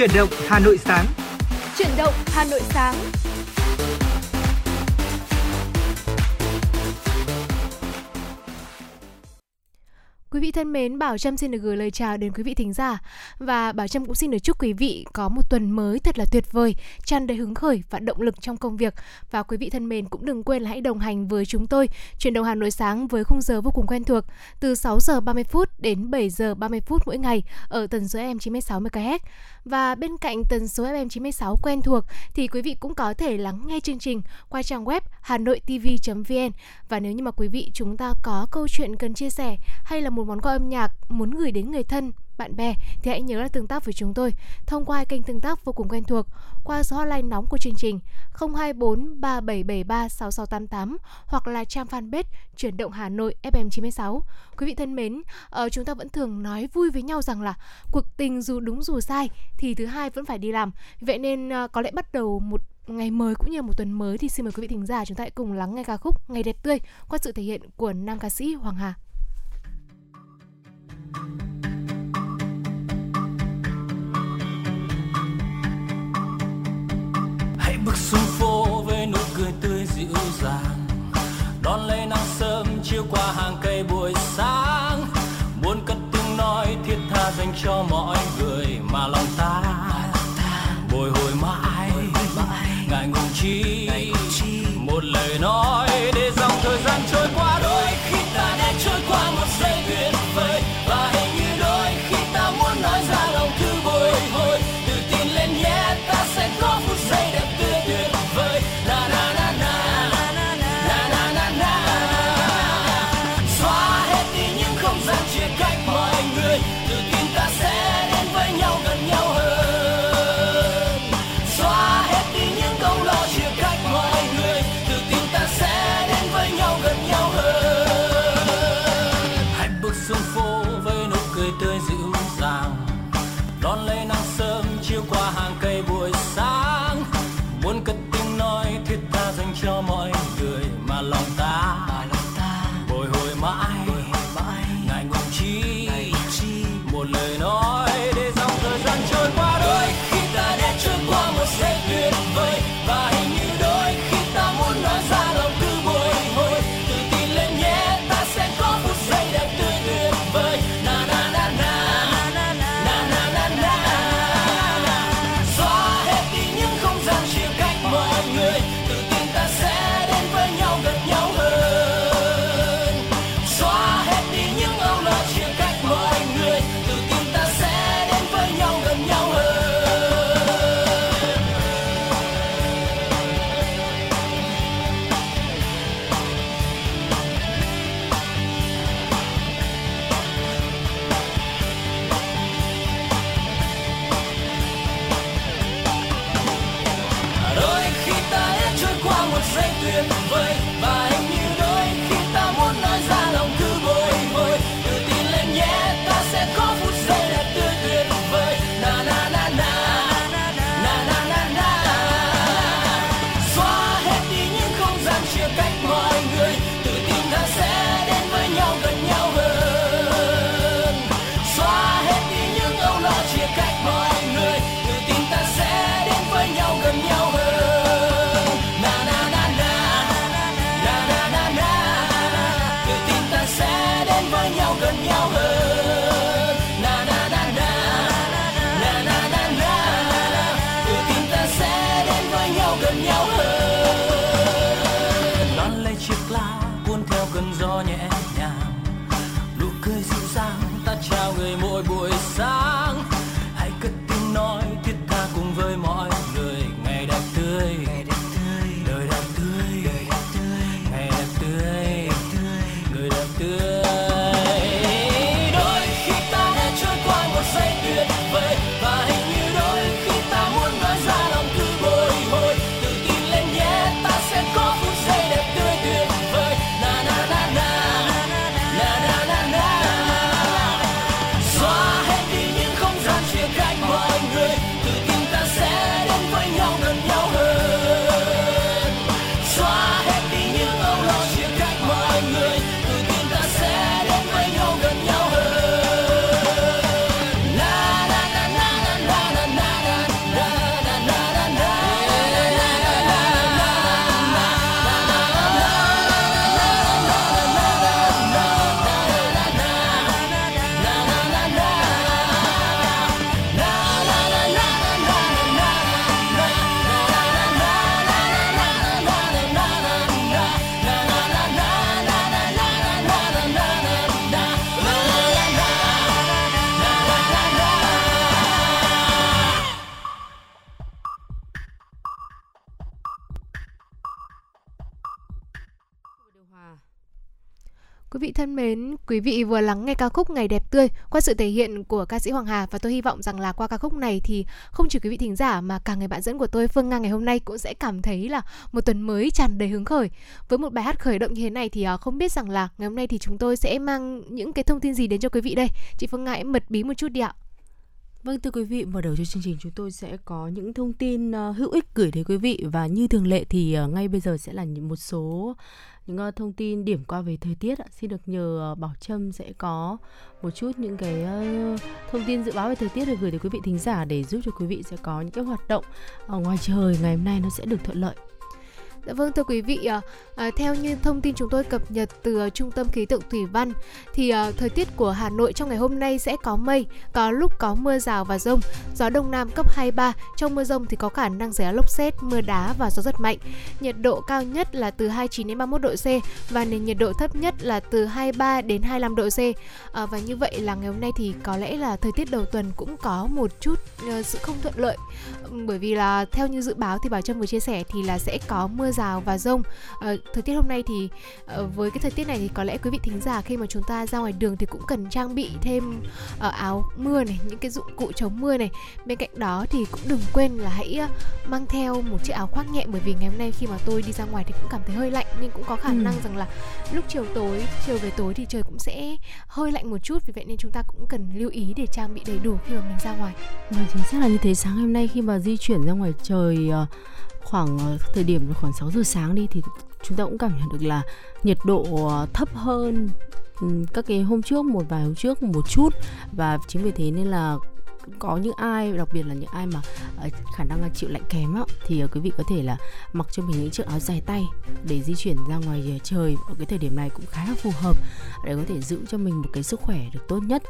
Chuyển động Hà Nội sáng. Chuyển động Hà Nội sáng. Quý vị thân mến, Bảo Trâm xin được gửi lời chào đến quý vị thính giả và Bảo Trâm cũng xin được chúc quý vị có một tuần mới thật là tuyệt vời, tràn đầy hứng khởi và động lực trong công việc. Và quý vị thân mến cũng đừng quên là hãy đồng hành với chúng tôi chuyển động Hà Nội sáng với khung giờ vô cùng quen thuộc từ 6 giờ 30 phút đến 7 giờ 30 phút mỗi ngày ở tần số FM 96 MHz. Và bên cạnh tần số FM 96 quen thuộc, thì quý vị cũng có thể lắng nghe chương trình qua trang web hanoitv.vn và nếu như mà quý vị chúng ta có câu chuyện cần chia sẻ hay là một món quà âm nhạc muốn gửi đến người thân bạn bè thì hãy nhớ là tương tác với chúng tôi thông qua kênh tương tác vô cùng quen thuộc qua số hotline nóng của chương trình 024 3773 6688 hoặc là trang fanpage chuyển động Hà Nội FM96. Quý vị thân mến, ờ, chúng ta vẫn thường nói vui với nhau rằng là cuộc tình dù đúng dù sai thì thứ hai vẫn phải đi làm. Vậy nên ờ, có lẽ bắt đầu một ngày mới cũng như một tuần mới thì xin mời quý vị thính giả chúng ta hãy cùng lắng nghe ca khúc Ngày đẹp tươi qua sự thể hiện của nam ca sĩ Hoàng Hà. Bước xuống phố với nụ cười tươi dịu dàng. Đón lấy nắng sớm chiếu qua hàng cây buổi sáng. Muốn cất tiếng nói thiết tha dành cho mọi người mà lòng ta. Bồi hồi mãi, ngại ngùng chi quý vị vừa lắng nghe ca khúc Ngày đẹp tươi qua sự thể hiện của ca sĩ Hoàng Hà và tôi hy vọng rằng là qua ca khúc này thì không chỉ quý vị thính giả mà cả người bạn dẫn của tôi Phương Nga ngày hôm nay cũng sẽ cảm thấy là một tuần mới tràn đầy hứng khởi. Với một bài hát khởi động như thế này thì à, không biết rằng là ngày hôm nay thì chúng tôi sẽ mang những cái thông tin gì đến cho quý vị đây. Chị Phương Nga hãy mật bí một chút đi ạ. Vâng thưa quý vị, mở đầu cho chương trình chúng tôi sẽ có những thông tin uh, hữu ích gửi đến quý vị và như thường lệ thì uh, ngay bây giờ sẽ là một số những ờ, thông tin điểm qua về thời tiết. Xin được nhờ ờ, Bảo Trâm sẽ có một chút những cái ờ, thông tin dự báo về thời tiết để gửi tới quý vị thính giả để giúp cho quý vị sẽ có những cái hoạt động ở ngoài trời ngày hôm nay nó sẽ được thuận lợi. Dạ vâng thưa quý vị, à, à, theo như thông tin chúng tôi cập nhật từ uh, Trung tâm Khí tượng Thủy văn thì à, thời tiết của Hà Nội trong ngày hôm nay sẽ có mây, có lúc có mưa rào và rông, gió đông nam cấp 23, trong mưa rông thì có khả năng xảy ra lốc xét, mưa đá và gió rất mạnh. Nhiệt độ cao nhất là từ 29 đến 31 độ C và nền nhiệt độ thấp nhất là từ 23 đến 25 độ C. À, và như vậy là ngày hôm nay thì có lẽ là thời tiết đầu tuần cũng có một chút uh, sự không thuận lợi bởi vì là theo như dự báo thì Bảo Trâm vừa chia sẻ thì là sẽ có mưa rào và rông à, thời tiết hôm nay thì à, với cái thời tiết này thì có lẽ quý vị thính giả khi mà chúng ta ra ngoài đường thì cũng cần trang bị thêm à, áo mưa này những cái dụng cụ chống mưa này bên cạnh đó thì cũng đừng quên là hãy mang theo một chiếc áo khoác nhẹ bởi vì ngày hôm nay khi mà tôi đi ra ngoài thì cũng cảm thấy hơi lạnh nhưng cũng có khả ừ. năng rằng là lúc chiều tối chiều về tối thì trời cũng sẽ hơi lạnh một chút vì vậy nên chúng ta cũng cần lưu ý để trang bị đầy đủ khi mà mình ra ngoài. Vâng chính xác là như thế sáng hôm nay khi mà di chuyển ra ngoài trời ờ, khoảng ờ, thời điểm khoảng 6 giờ sáng đi thì chúng ta cũng cảm nhận được là nhiệt độ ờ, thấp hơn ừ, các cái hôm trước một vài hôm trước một chút. Và chính vì thế nên là có những ai đặc biệt là những ai mà khả năng chịu lạnh kém á, thì quý vị có thể là mặc cho mình những chiếc áo dài tay để di chuyển ra ngoài trời ở cái thời điểm này cũng khá là phù hợp để có thể giữ cho mình một cái sức khỏe được tốt nhất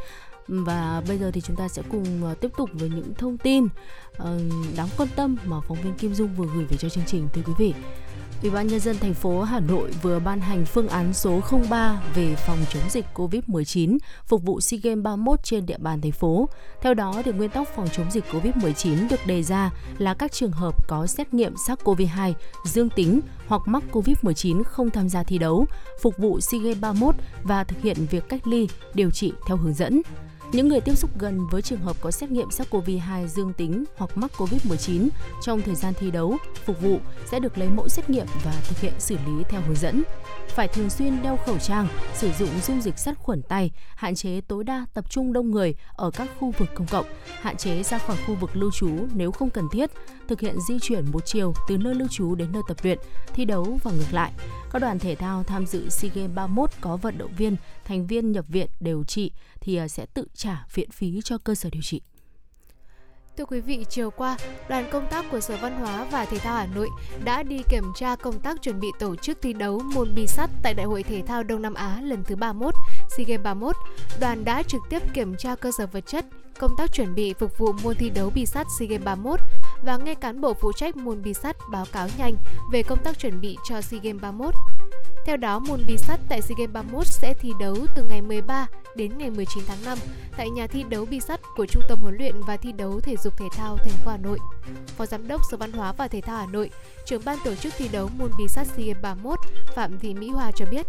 và bây giờ thì chúng ta sẽ cùng ờ, tiếp tục với những thông tin ờ, đáng quan tâm mà phóng viên Kim Dung vừa gửi về cho chương trình thưa quý vị. Ủy ban nhân dân thành phố Hà Nội vừa ban hành phương án số 03 về phòng chống dịch COVID-19 phục vụ SEA Games 31 trên địa bàn thành phố. Theo đó, thì nguyên tắc phòng chống dịch COVID-19 được đề ra là các trường hợp có xét nghiệm SARS-CoV-2 dương tính hoặc mắc COVID-19 không tham gia thi đấu, phục vụ SEA Games 31 và thực hiện việc cách ly, điều trị theo hướng dẫn. Những người tiếp xúc gần với trường hợp có xét nghiệm SARS-CoV-2 dương tính hoặc mắc COVID-19 trong thời gian thi đấu, phục vụ sẽ được lấy mẫu xét nghiệm và thực hiện xử lý theo hướng dẫn. Phải thường xuyên đeo khẩu trang, sử dụng dung dịch sát khuẩn tay, hạn chế tối đa tập trung đông người ở các khu vực công cộng, hạn chế ra khỏi khu vực lưu trú nếu không cần thiết, thực hiện di chuyển một chiều từ nơi lưu trú đến nơi tập luyện, thi đấu và ngược lại. Các đoàn thể thao tham dự SEA Games 31 có vận động viên, thành viên nhập viện điều trị thì ờ, sẽ tự trả viện phí cho cơ sở điều trị. Thưa quý vị, chiều qua, đoàn công tác của Sở Văn hóa và Thể thao Hà Nội đã đi kiểm tra công tác chuẩn bị tổ chức thi đấu môn bi sắt tại Đại hội Thể thao Đông Nam Á lần thứ 31, SEA Games 31. Đoàn đã trực tiếp kiểm tra cơ sở vật chất, công tác chuẩn bị phục vụ môn thi đấu bi sắt SEA Games 31 và nghe cán bộ phụ trách môn bi sắt báo cáo nhanh về công tác chuẩn bị cho SEA Games 31. Theo đó, môn bi sắt tại SEA Games 31 sẽ thi đấu từ ngày 13 đến ngày 19 tháng 5 tại nhà thi đấu bi sắt của Trung tâm huấn luyện và thi đấu thể dục thể thao thành phố Hà Nội. Phó Giám đốc Sở Văn hóa và Thể thao Hà Nội, trưởng ban tổ chức thi đấu môn bi sắt SEA Games 31 Phạm Thị Mỹ Hòa cho biết,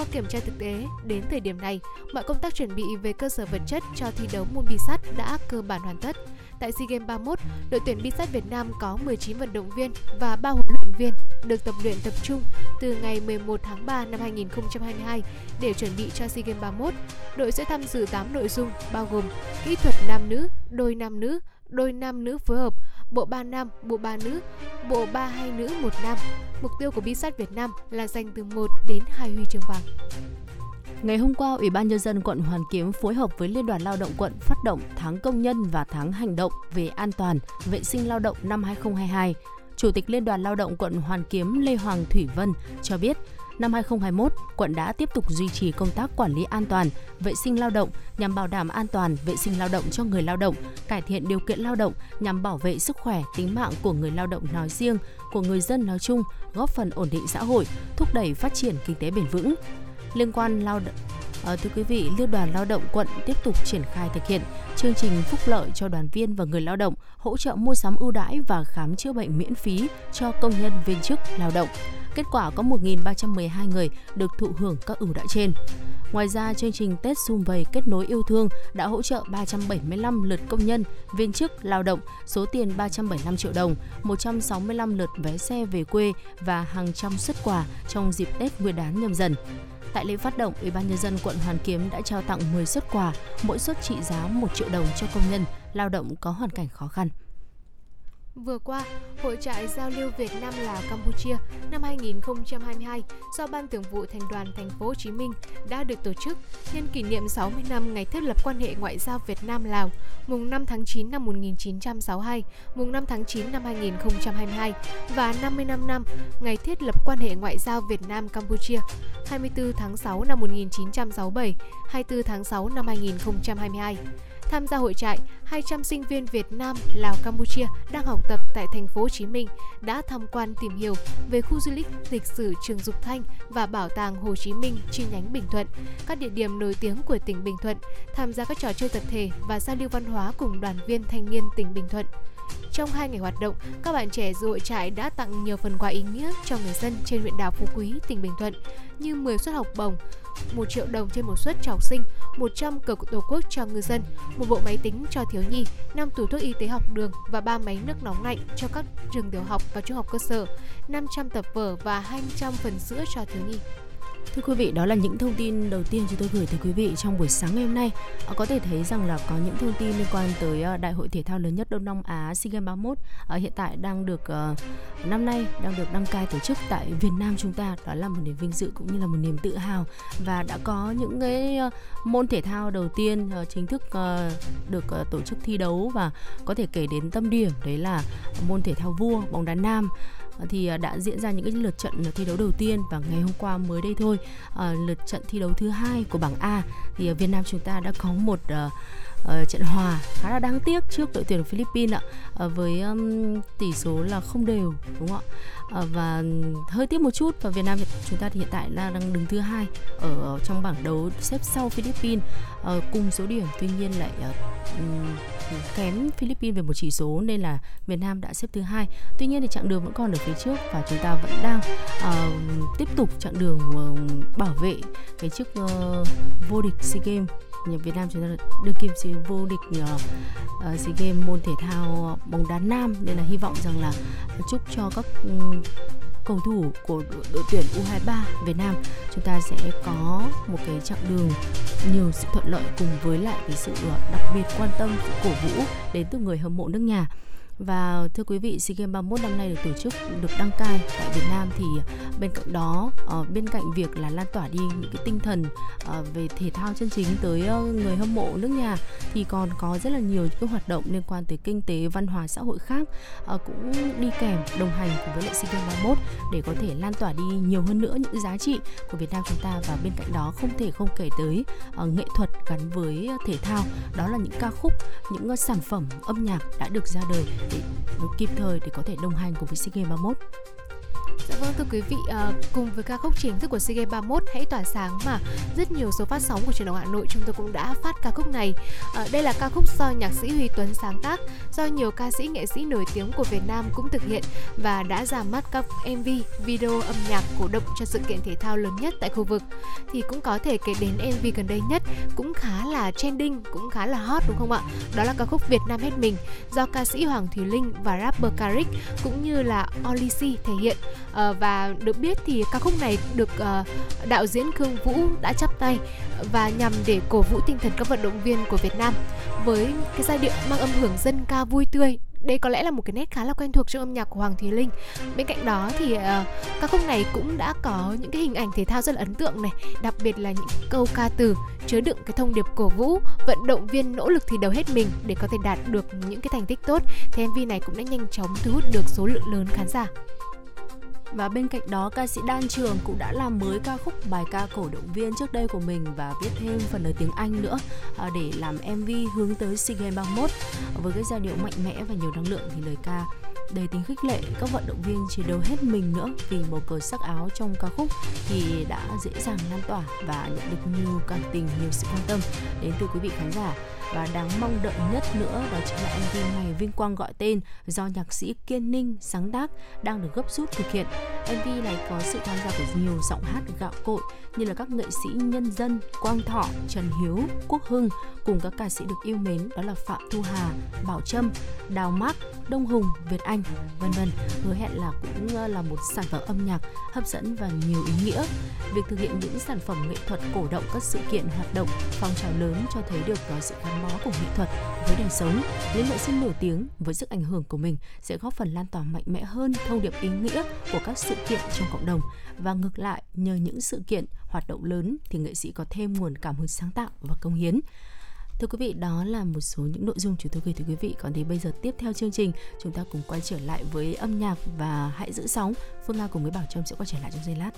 qua kiểm tra thực tế, đến thời điểm này, mọi công tác chuẩn bị về cơ sở vật chất cho thi đấu môn bi sắt đã cơ bản hoàn tất. Tại SEA Games 31, đội tuyển bi sắt Việt Nam có 19 vận động viên và 3 huấn luyện viên được tập luyện tập trung từ ngày 11 tháng 3 năm 2022 để chuẩn bị cho SEA Games 31. Đội sẽ tham dự 8 nội dung bao gồm kỹ thuật nam nữ, đôi nam nữ, đôi nam nữ phối hợp, bộ ba nam, bộ ba nữ, bộ ba hai nữ, một nam. Mục tiêu của bi sắt Việt Nam là giành từ 1 đến 2 huy chương vàng. Ngày hôm qua, Ủy ban Nhân dân quận Hoàn Kiếm phối hợp với Liên đoàn Lao động quận phát động tháng công nhân và tháng hành động về an toàn, vệ sinh lao động năm 2022. Chủ tịch Liên đoàn Lao động quận Hoàn Kiếm Lê Hoàng Thủy Vân cho biết, năm 2021, quận đã tiếp tục duy trì công tác quản lý an toàn, vệ sinh lao động nhằm bảo đảm an toàn, vệ sinh lao động cho người lao động, cải thiện điều kiện lao động nhằm bảo vệ sức khỏe, tính mạng của người lao động nói riêng, của người dân nói chung, góp phần ổn định xã hội, thúc đẩy phát triển kinh tế bền vững liên quan lao động À, ờ, thưa quý vị, Liên đoàn Lao động quận tiếp tục triển khai thực hiện chương trình phúc lợi cho đoàn viên và người lao động, hỗ trợ mua sắm ưu đãi và khám chữa bệnh miễn phí cho công nhân viên chức lao động. Kết quả có 1.312 người được thụ hưởng các ưu đãi trên. Ngoài ra, chương trình Tết Xung Vầy Kết nối yêu thương đã hỗ trợ 375 lượt công nhân, viên chức, lao động số tiền 375 triệu đồng, 165 lượt vé xe về quê và hàng trăm xuất quà trong dịp Tết Nguyên đán nhâm dần. Tại lễ phát động, Ủy ban nhân dân quận Hoàn Kiếm đã trao tặng 10 xuất quà, mỗi suất trị giá 1 triệu đồng cho công nhân lao động có hoàn cảnh khó khăn. Vừa qua, Hội trại giao lưu Việt Nam Lào Campuchia năm 2022 do Ban Thường vụ Thành đoàn Thành phố Hồ Chí Minh đã được tổ chức nhân kỷ niệm 60 năm ngày thiết lập quan hệ ngoại giao Việt Nam Lào, mùng 5 tháng 9 năm 1962, mùng 5 tháng 9 năm 2022 và 55 năm ngày thiết lập quan hệ ngoại giao Việt Nam Campuchia, 24 tháng 6 năm 1967, 24 tháng 6 năm 2022. Tham gia hội trại, 200 sinh viên Việt Nam, Lào, Campuchia đang học tập tại thành phố Hồ Chí Minh đã tham quan tìm hiểu về khu du lịch lịch sử Trường Dục Thanh và Bảo tàng Hồ Chí Minh chi nhánh Bình Thuận, các địa điểm nổi tiếng của tỉnh Bình Thuận, tham gia các trò chơi tập thể và giao lưu văn hóa cùng đoàn viên thanh niên tỉnh Bình Thuận. Trong hai ngày hoạt động, các bạn trẻ dự hội trại đã tặng nhiều phần quà ý nghĩa cho người dân trên huyện đảo Phú Quý, tỉnh Bình Thuận như 10 suất học bổng, 1 triệu đồng trên một suất cho học sinh, 100 cờ tổ quốc cho ngư dân, một bộ máy tính cho thiếu nhi, 5 tủ thuốc y tế học đường và 3 máy nước nóng lạnh cho các trường tiểu học và trung học cơ sở, 500 tập vở và 200 phần sữa cho thiếu nhi. Thưa quý vị, đó là những thông tin đầu tiên chúng tôi gửi tới quý vị trong buổi sáng ngày hôm nay. Ờ, có thể thấy rằng là có những thông tin liên quan tới ờ, Đại hội thể thao lớn nhất Đông Nam Á SEA Games 31 ở ờ, hiện tại đang được năm nay đang được đăng cai tổ chức tại Việt Nam chúng ta. Đó là một niềm vinh dự cũng như là một niềm tự hào và đã có những cái môn thể thao đầu tiên chính thức được tổ chức thi đấu và có thể kể đến tâm điểm đấy là môn thể thao vua bóng đá nam Ờ, thì ờ, đã diễn ra những cái lượt trận ờ, thi đấu đầu tiên và ngày hôm qua mới đây thôi. Lượt trận thi đấu thứ hai của bảng A thì Việt Nam chúng ta đã có một uh, trận hòa khá là đáng tiếc trước đội tuyển Philippines ạ. Uh, với um, tỷ số là không đều đúng không ạ? Uh, và hơi tiếc một chút và Việt Nam chúng ta thì hiện tại là đang đứng thứ hai ở trong bảng đấu xếp sau Philippines. Uh, cùng số điểm tuy nhiên lại uh, kém Philippines về một chỉ số nên là Việt Nam đã xếp thứ hai. Tuy nhiên thì chặng đường vẫn còn ở phía trước và chúng ta vẫn đang uh, tiếp tục chặng đường uh, bảo vệ cái chức uh, vô địch SEA Games. Việt Nam chúng ta đương kim siêu vô địch ờ, ờ, uh, uh, SEA Games môn thể thao bóng đá nam. Nên là hy vọng rằng là chúc cho các um, cầu thủ của đội, tuyển U23 Việt Nam chúng ta sẽ có một cái chặng đường nhiều sự thuận lợi cùng với lại cái sự ờ, đặc biệt quan tâm sự cổ vũ đến từ người hâm mộ nước nhà và thưa quý vị, SEA Games 31 năm nay được tổ chức được đăng cai tại Việt Nam thì bên cạnh đó ờ, bên cạnh việc là lan tỏa đi những cái tinh thần ờ, về thể thao chân chính tới ờ, người hâm mộ nước nhà thì còn có rất là nhiều những cái hoạt động liên quan tới kinh tế, văn hóa, xã hội khác cũng đi kèm đồng hành cùng với lại SEA Games 31 để có thể lan tỏa đi nhiều hơn nữa những giá trị của Việt Nam chúng ta. Và bên cạnh đó không thể không kể tới nghệ thuật gắn với thể thao. Đó là những ca khúc, những sản phẩm âm nhạc đã được ra đời kịp thời để có thể đồng hành cùng với SEA Games 31. Dạ vâng thưa quý vị, à, cùng với ca khúc chính thức của SEA Games 31 Hãy tỏa sáng mà rất nhiều số phát sóng của truyền động Hà Nội chúng tôi cũng đã phát ca khúc này. À, đây là ca khúc do nhạc sĩ Huy Tuấn sáng tác, do nhiều ca sĩ nghệ sĩ nổi tiếng của Việt Nam cũng thực hiện và đã ra mắt các MV, video âm nhạc cổ động cho sự kiện thể thao lớn nhất tại khu vực. Thì cũng có thể kể đến MV gần đây nhất cũng khá là trending, cũng khá là hot đúng không ạ? Đó là ca khúc Việt Nam hết mình do ca sĩ Hoàng Thùy Linh và rapper Karik cũng như là Olisi thể hiện. À, và được biết thì ca khúc này được ờ, đạo diễn Khương Vũ đã chắp tay và nhằm để cổ vũ tinh thần các vận động viên của Việt Nam với cái giai điệu mang âm hưởng dân ca vui tươi đây có lẽ là một cái nét khá là quen thuộc trong âm nhạc của Hoàng Thùy Linh. Bên cạnh đó thì uh, ca khúc này cũng đã có những cái hình ảnh thể thao rất là ấn tượng này, đặc biệt là những câu ca từ chứa đựng cái thông điệp cổ vũ, vận động viên nỗ lực thi đấu hết mình để có thể đạt được những cái thành tích tốt. Thì MV này cũng đã nhanh chóng thu hút được số lượng lớn khán giả. Và bên cạnh đó, ca sĩ Đan Trường cũng đã làm mới ca khúc bài ca cổ động viên trước đây của mình và viết thêm phần lời tiếng Anh nữa à, để làm MV hướng tới SEA Games 31 với cái giai điệu mạnh mẽ và nhiều năng lượng thì lời ca đầy tính khích lệ các vận động viên chiến đấu hết mình nữa vì màu cờ sắc áo trong ca khúc thì đã dễ dàng lan tỏa và nhận được nhiều cảm tình nhiều sự quan tâm. Đến từ quý vị khán giả và đáng mong đợi nhất nữa đó chính là MV Ngày Vinh Quang gọi tên do nhạc sĩ Kiên Ninh sáng tác đang được gấp rút thực hiện. MV này có sự tham gia của nhiều giọng hát gạo cội như là các nghệ sĩ nhân dân Quang Thọ, Trần Hiếu, Quốc Hưng cùng các ca sĩ được yêu mến đó là Phạm Thu Hà, Bảo Trâm, Đào Mác, Đông Hùng, Việt Anh, vân vân. Hứa hẹn là cũng ờ, là một sản phẩm âm nhạc hấp dẫn và nhiều ý nghĩa. Việc thực hiện những sản phẩm nghệ thuật cổ động các sự kiện hoạt động phong trào lớn cho thấy được có sự bó của nghệ thuật với đời sống. Những nghệ sĩ nổi tiếng với sức ảnh hưởng của mình sẽ góp phần lan tỏa mạnh mẽ hơn thông điệp ý nghĩa của các sự kiện trong cộng đồng và ngược lại nhờ những sự kiện hoạt động lớn thì nghệ sĩ có thêm nguồn cảm hứng sáng tạo và công hiến. Thưa quý vị, đó là một số những nội dung chúng tôi gửi tới quý vị. Còn thì bây giờ tiếp theo chương trình, chúng ta cùng quay trở lại với âm nhạc và hãy giữ sóng. Phương Nga cùng với Bảo Trâm sẽ quay trở lại trong giây lát.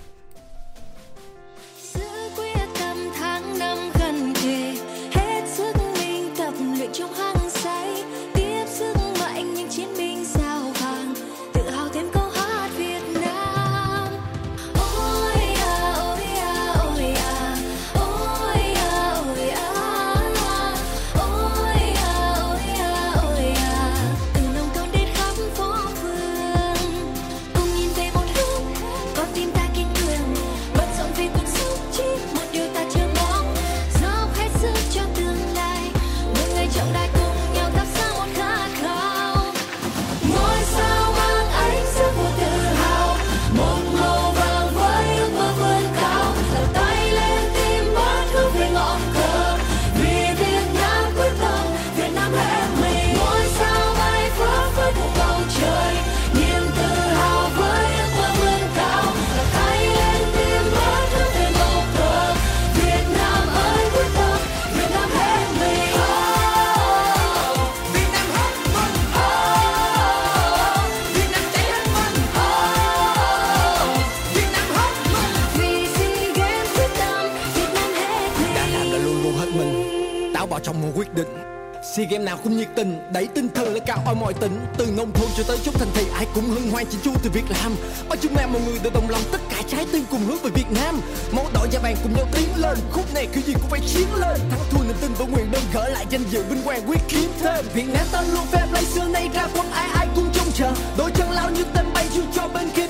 SEA Games nào cũng nhiệt tình, đẩy tinh thần lên cao ở mọi tỉnh. Từ nông thôn cho tới chốn thành thị, ai cũng hân hoan chỉ chu từ việc làm ở chúng em mọi người đều đồng lòng tất cả trái tim cùng hướng về Việt Nam. Máu đỏ da vàng cùng nhau tiến lên, khúc này kiểu gì cũng phải chiến lên. Thắng thua niềm tin và nguyện đơn gỡ lại danh dự vinh quang quyết kiếm thêm. Việt Nam ta luôn fair play xưa nay ra quân, ai ai cũng trông chờ. Đôi chân lao như tên bay dù cho bên kia.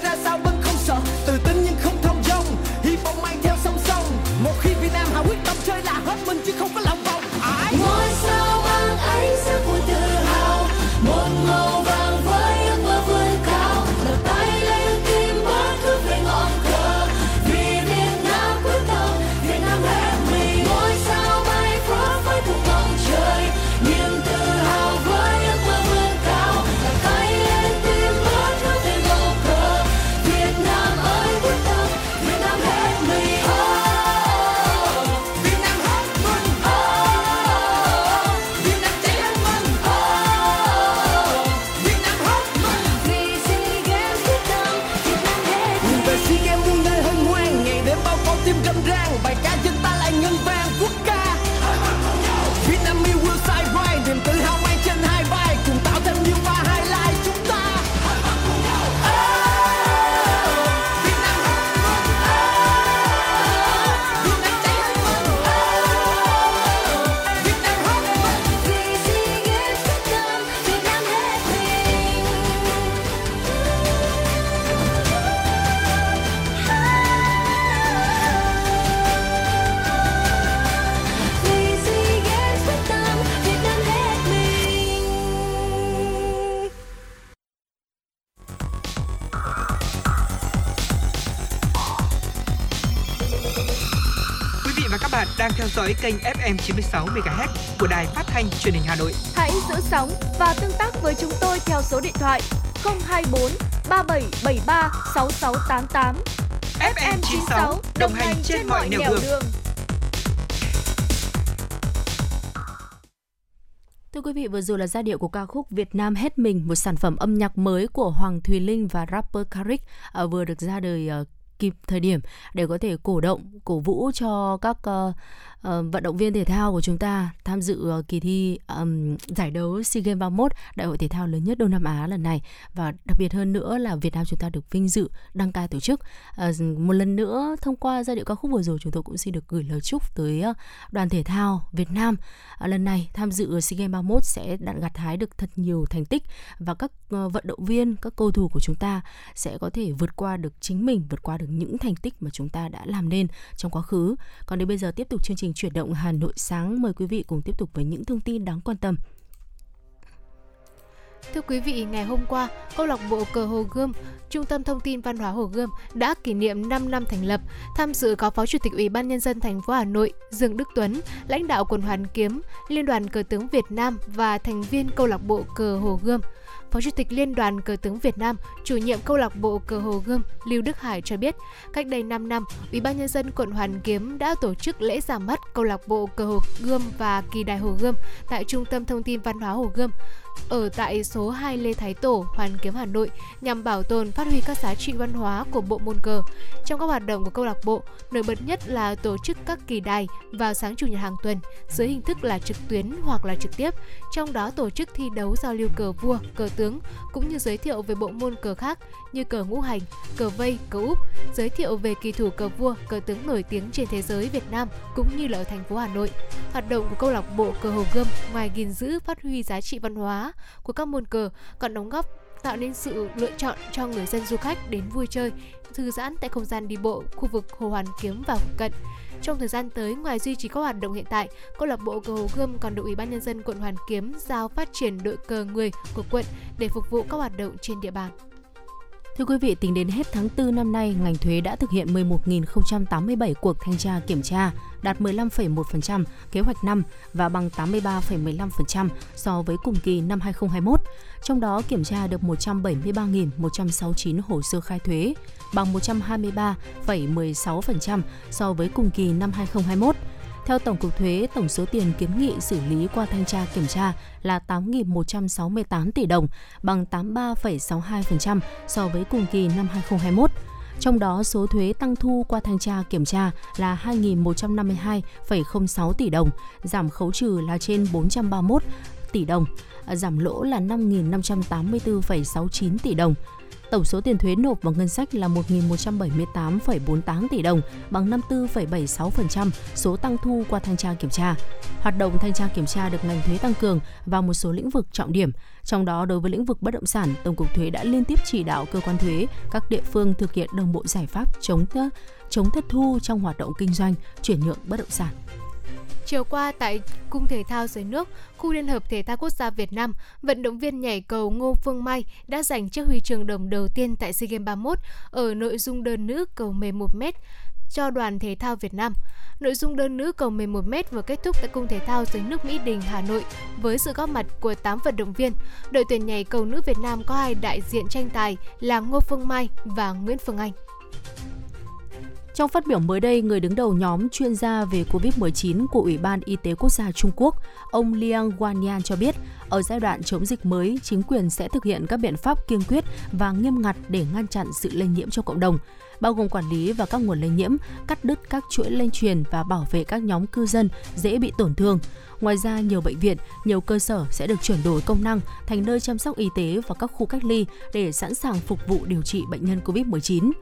Dõi kênh FM 96 MHz của đài phát thanh truyền hình Hà Nội. Hãy giữ sóng và tương tác với chúng tôi theo số điện thoại 024 3773 6688. FM 96 đồng hành trên mọi nẻo đường. Thưa quý vị, vừa rồi là giai điệu của ca khúc Việt Nam hết mình, một sản phẩm âm nhạc mới của Hoàng Thùy Linh và rapper Karik à, vừa được ra đời à, kịp thời điểm để có thể cổ động, cổ vũ cho các uh, uh, vận động viên thể thao của chúng ta tham dự uh, kỳ thi um, giải đấu SEA Games 31 đại hội thể thao lớn nhất Đông Nam Á lần này và đặc biệt hơn nữa là Việt Nam chúng ta được vinh dự đăng cai tổ chức. Uh, một lần nữa thông qua giai điệu ca khúc vừa rồi chúng tôi cũng xin được gửi lời chúc tới uh, đoàn thể thao Việt Nam uh, lần này tham dự SEA Games 31 sẽ đạn gặt hái được thật nhiều thành tích và các uh, vận động viên, các cầu thủ của chúng ta sẽ có thể vượt qua được chính mình, vượt qua được những thành tích mà chúng ta đã làm nên trong quá khứ. Còn đến bây giờ tiếp tục chương trình chuyển động Hà Nội sáng mời quý vị cùng tiếp tục với những thông tin đáng quan tâm. Thưa quý vị, ngày hôm qua, câu lạc bộ cờ Hồ Gươm, Trung tâm Thông tin Văn hóa Hồ Gươm đã kỷ niệm 5 năm thành lập. Tham dự có Phó Chủ tịch Ủy ban nhân dân thành phố Hà Nội Dương Đức Tuấn, lãnh đạo quần Hoàn Kiếm, Liên đoàn cờ tướng Việt Nam và thành viên câu lạc bộ cờ Hồ Gươm. Phó Chủ tịch Liên đoàn Cờ tướng Việt Nam, chủ nhiệm câu lạc bộ cờ Hồ Gươm Lưu Đức Hải cho biết, cách đây 5 năm, Ủy ban nhân dân quận Hoàn Kiếm đã tổ chức lễ ra mắt câu lạc bộ cờ Hồ Gươm và kỳ đài Hồ Gươm tại Trung tâm Thông tin Văn hóa Hồ Gươm ở tại số 2 Lê Thái Tổ, Hoàn Kiếm, Hà Nội nhằm bảo tồn phát huy các giá trị văn hóa của bộ môn cờ. Trong các hoạt động của câu lạc bộ, nổi bật nhất là tổ chức các kỳ đài vào sáng chủ nhật hàng tuần dưới hình thức là trực tuyến hoặc là trực tiếp, trong đó tổ chức thi đấu giao lưu cờ vua, cờ tướng cũng như giới thiệu về bộ môn cờ khác như cờ ngũ hành, cờ vây, cờ úp, giới thiệu về kỳ thủ cờ vua, cờ tướng nổi tiếng trên thế giới Việt Nam cũng như là ở thành phố Hà Nội. Hoạt động của câu lạc bộ cờ Hồ Gươm ngoài gìn giữ phát huy giá trị văn hóa của các môn cờ còn đóng góp tạo nên sự lựa chọn cho người dân du khách đến vui chơi, thư giãn tại không gian đi bộ khu vực Hồ Hoàn Kiếm và phụ cận. Trong thời gian tới, ngoài duy trì các hoạt động hiện tại, câu lạc bộ cờ Hồ Gươm còn được Ủy ban nhân dân quận Hoàn Kiếm giao phát triển đội cờ người của quận để phục vụ các hoạt động trên địa bàn. Thưa quý vị, tính đến hết tháng 4 năm nay, ngành thuế đã thực hiện 11.087 cuộc thanh tra kiểm tra, đạt 15,1% kế hoạch năm và bằng 83,15% so với cùng kỳ năm 2021. Trong đó kiểm tra được 173.169 hồ sơ khai thuế, bằng 123,16% so với cùng kỳ năm 2021. Theo Tổng cục Thuế, tổng số tiền kiến nghị xử lý qua thanh tra kiểm tra là 8.168 tỷ đồng, bằng 83,62% so với cùng kỳ năm 2021. Trong đó, số thuế tăng thu qua thanh tra kiểm tra là 2.152,06 tỷ đồng, giảm khấu trừ là trên 431 tỷ đồng, à, giảm lỗ là 5.584,69 tỷ đồng. Tổng số tiền thuế nộp vào ngân sách là 1.178,48 tỷ đồng, bằng 54,76% số tăng thu qua thanh tra kiểm tra. Hoạt động thanh tra kiểm tra được ngành thuế tăng cường vào một số lĩnh vực trọng điểm. Trong đó, đối với lĩnh vực bất động sản, Tổng cục Thuế đã liên tiếp chỉ đạo cơ quan thuế, các địa phương thực hiện đồng bộ giải pháp chống chống thất thu trong hoạt động kinh doanh, chuyển nhượng bất động sản. Chiều qua tại Cung Thể thao dưới nước, khu Liên hợp Thể thao Quốc gia Việt Nam, vận động viên nhảy cầu Ngô Phương Mai đã giành chiếc huy chương đồng đầu tiên tại SEA Games 31 ở nội dung đơn nữ cầu mềm 1m cho đoàn thể thao Việt Nam. Nội dung đơn nữ cầu 11m vừa kết thúc tại Cung Thể thao dưới nước Mỹ Đình, Hà Nội với sự góp mặt của 8 vận động viên. Đội tuyển nhảy cầu nữ Việt Nam có hai đại diện tranh tài là Ngô Phương Mai và Nguyễn Phương Anh. Trong phát biểu mới đây, người đứng đầu nhóm chuyên gia về COVID-19 của Ủy ban Y tế Quốc gia Trung Quốc, ông Liang Guanyan cho biết, ở giai đoạn chống dịch mới, chính quyền sẽ thực hiện các biện pháp kiên quyết và nghiêm ngặt để ngăn chặn sự lây nhiễm cho cộng đồng, bao gồm quản lý và các nguồn lây nhiễm, cắt đứt các chuỗi lây truyền và bảo vệ các nhóm cư dân dễ bị tổn thương. Ngoài ra, nhiều bệnh viện, nhiều cơ sở sẽ được chuyển đổi công năng thành nơi chăm sóc y tế và các khu cách ly để sẵn sàng phục vụ điều trị bệnh nhân COVID-19.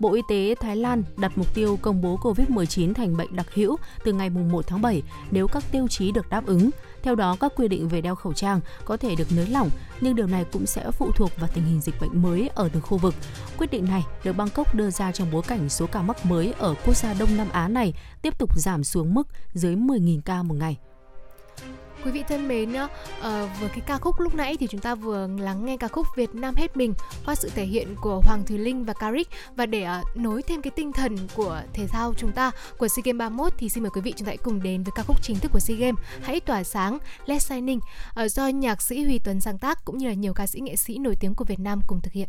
Bộ Y tế Thái Lan đặt mục tiêu công bố COVID-19 thành bệnh đặc hữu từ ngày 1 tháng 7 nếu các tiêu chí được đáp ứng. Theo đó, các quy định về đeo khẩu trang có thể được nới lỏng, nhưng điều này cũng sẽ phụ thuộc vào tình hình dịch bệnh mới ở từng khu vực. Quyết định này được Bangkok đưa ra trong bối cảnh số ca mắc mới ở quốc gia Đông Nam Á này tiếp tục giảm xuống mức dưới 10.000 ca một ngày. Quý vị thân mến, uh, với cái ca khúc lúc nãy thì chúng ta vừa lắng nghe ca khúc Việt Nam hết mình qua sự thể hiện của Hoàng Thùy Linh và Caric và để uh, nối thêm cái tinh thần của thể thao chúng ta của SEA Games 31 thì xin mời quý vị chúng ta hãy cùng đến với ca khúc chính thức của SEA Games Hãy tỏa sáng Let's Shining uh, do nhạc sĩ Huy Tuấn sáng tác cũng như là nhiều ca sĩ nghệ sĩ nổi tiếng của Việt Nam cùng thực hiện.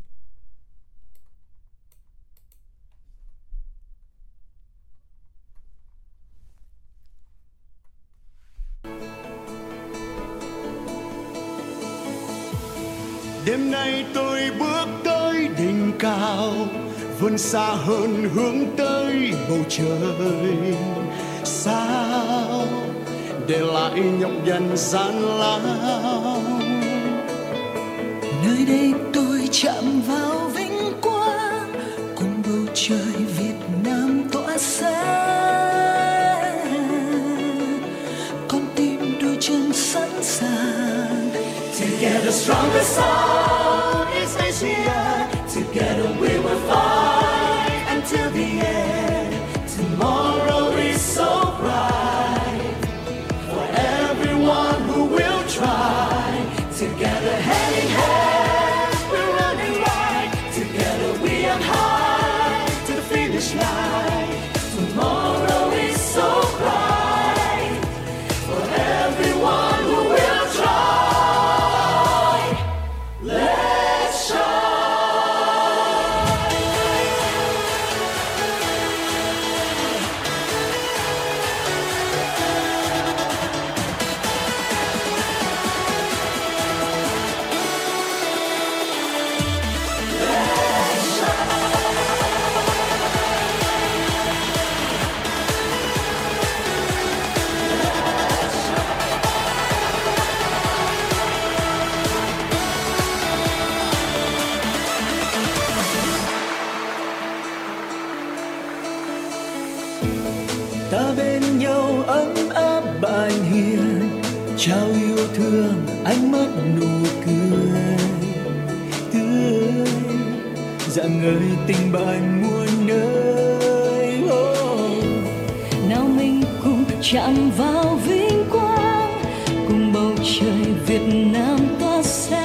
Đêm nay tôi bước tới đỉnh cao, vươn xa hơn hướng tới bầu trời. Sao? Để lại nhọc nhằn gian lao. Nơi đây tôi chạm vào vinh stronger sound tình bạn muôn nơi. Oh. nào mình cùng chạm vào vinh quang, cùng bầu trời Việt Nam ta sáng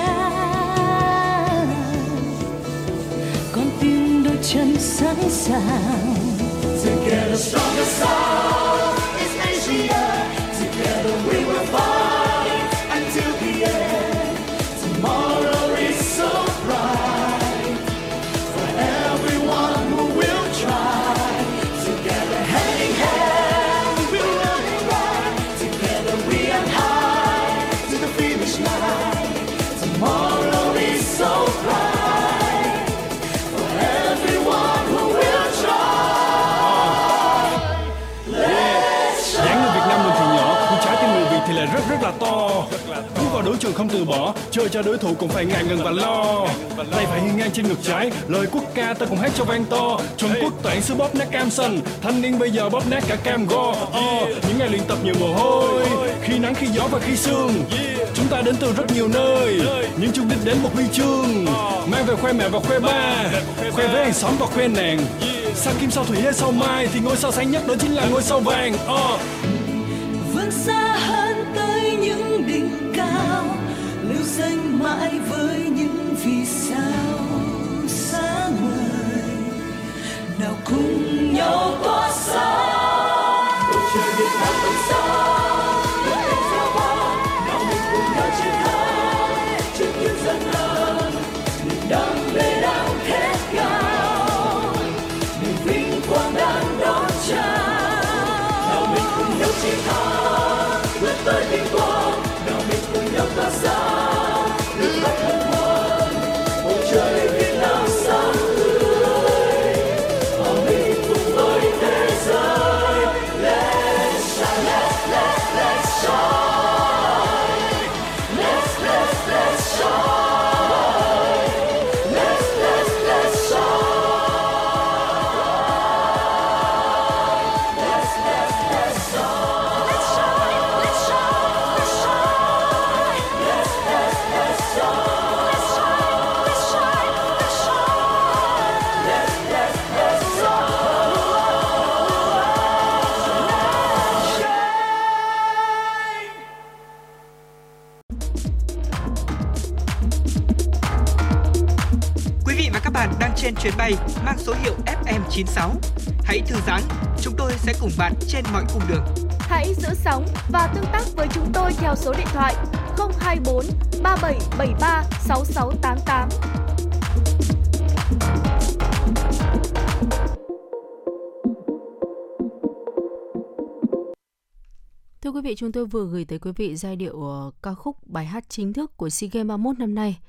con tim đôi chân sẵn sàng. Together stronger sound bước không từ bỏ chơi cho đối thủ cũng phải ngại ngần và lo. Tay phải hiên ngang trên ngực trái lời quốc ca ta cùng hát cho vang to. Trung Quốc toàn xứ bóp nát cam sân thanh niên bây giờ bóp nát cả cam go. Oh, những ngày luyện tập nhiều mồ hôi khi nắng khi gió và khi sương. Chúng ta đến từ rất nhiều nơi những chung đích đến một huy chương. Mang về khoe mẹ và khoe ba khoe với hàng xóm và khoe nàng. Sao kim sao thủy hay sao mai thì ngôi sao sáng nhất đó chính là ngôi sao vàng. Oh. Lưu danh mãi với những vì sao sáng ngời nào cùng nhau tôi số hiệu FM96. Hãy thư giãn, chúng tôi sẽ cùng bạn trên mọi cung đường. Hãy giữ sóng và tương tác với chúng tôi theo số điện thoại 024 3773 6688. Thưa quý vị, chúng tôi vừa gửi tới quý vị giai điệu ờ, ca khúc bài hát chính thức của SEA Games 31 năm nay.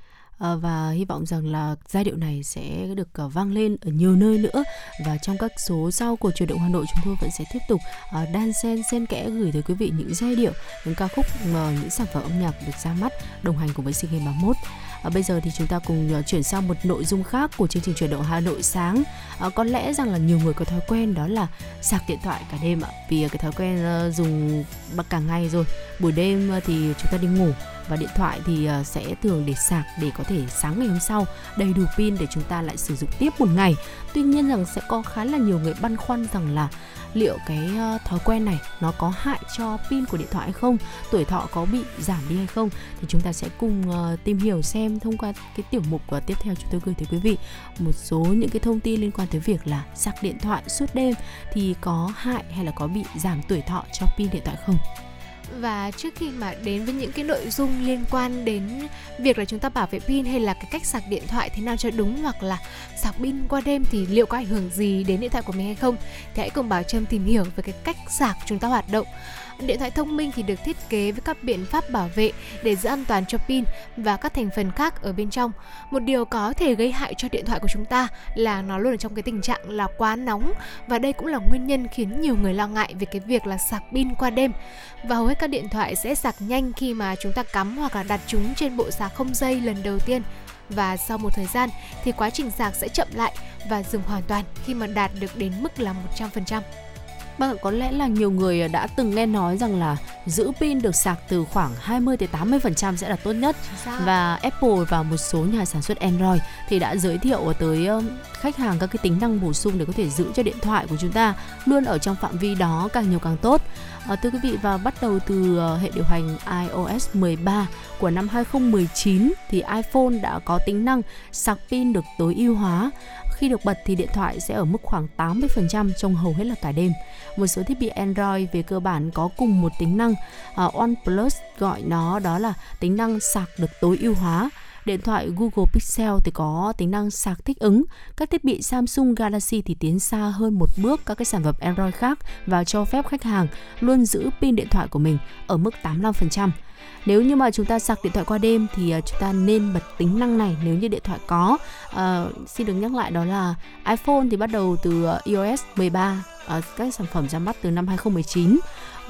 Ờ, và hy vọng rằng là giai điệu này sẽ được ờ, vang lên ở nhiều nơi nữa và trong các số sau của truyền động Hà Nội chúng tôi vẫn sẽ tiếp tục ờ, đan xen xen kẽ gửi tới quý vị những giai điệu, những ca khúc, những sản phẩm âm nhạc được ra mắt đồng hành cùng với SEA Games 31. À, bây giờ thì chúng ta cùng uh, chuyển sang một nội dung khác của chương trình chuyển động Hà Nội sáng. À, có lẽ rằng là nhiều người có thói quen đó là sạc điện thoại cả đêm ạ. Vì ờ, cái thói quen uh, dùng bật cả ngày rồi. Buổi đêm uh, thì chúng ta đi ngủ và điện thoại thì sẽ thường để sạc để có thể sáng ngày hôm sau đầy đủ pin để chúng ta lại sử dụng tiếp một ngày. Tuy nhiên rằng sẽ có khá là nhiều người băn khoăn rằng là liệu cái ờ, thói quen này nó có hại cho pin của điện thoại hay không, tuổi thọ có bị giảm đi hay không thì chúng ta sẽ cùng ờ, tìm hiểu xem thông qua cái tiểu mục ờ, tiếp theo chúng tôi gửi tới quý vị một số những cái thông tin liên quan tới việc là sạc điện thoại suốt đêm thì có hại hay là có bị giảm tuổi thọ cho pin điện thoại không. Và trước khi mà đến với những cái nội dung liên quan đến việc là chúng ta bảo vệ pin hay là cái cách sạc điện thoại thế nào cho đúng hoặc là sạc pin qua đêm thì liệu có ảnh hưởng gì đến điện thoại của mình hay không, thì hãy cùng Bảo Trâm tìm hiểu về cái cách sạc chúng ta hoạt động. Điện thoại thông minh thì được thiết kế với các biện pháp bảo vệ để giữ an toàn cho pin và các thành phần khác ở bên trong. Một điều có thể gây hại cho điện thoại của chúng ta là nó luôn ở trong cái tình trạng là quá nóng và đây cũng là nguyên nhân khiến nhiều người lo ngại về cái việc là sạc pin qua đêm. Và hầu hết các điện thoại sẽ sạc nhanh khi mà chúng ta cắm hoặc là đặt chúng trên bộ sạc không dây lần đầu tiên và sau một thời gian thì quá trình sạc sẽ chậm lại và dừng hoàn toàn khi mà đạt được đến mức là 100%. Vâng, có lẽ là nhiều người đã từng nghe nói rằng là giữ pin được sạc từ khoảng 20 tới 80% sẽ là tốt nhất. Và Apple và một số nhà sản xuất Android thì đã giới thiệu tới khách hàng các cái tính năng bổ sung để có thể giữ cho điện thoại của chúng ta luôn ở trong phạm vi đó càng nhiều càng tốt. À, thưa quý vị và bắt đầu từ uh, hệ điều hành iOS 13 của năm 2019 thì iPhone đã có tính năng sạc pin được tối ưu hóa. Khi được bật thì điện thoại sẽ ở mức khoảng 80% trong hầu hết là cả đêm. Một số thiết bị Android về cơ bản có cùng một tính năng uh, OnePlus gọi nó đó là tính năng sạc được tối ưu hóa. Điện thoại Google Pixel thì có tính năng sạc thích ứng. Các thiết bị Samsung Galaxy thì tiến xa hơn một bước các cái sản phẩm Android khác và cho phép khách hàng luôn giữ pin điện thoại của mình ở mức 85%. Nếu như mà chúng ta sạc điện thoại qua đêm thì à, chúng ta nên bật tính năng này nếu như điện thoại có. à, xin được nhắc lại đó là iPhone thì bắt đầu từ à, iOS 13 à, các sản phẩm ra mắt từ năm 2019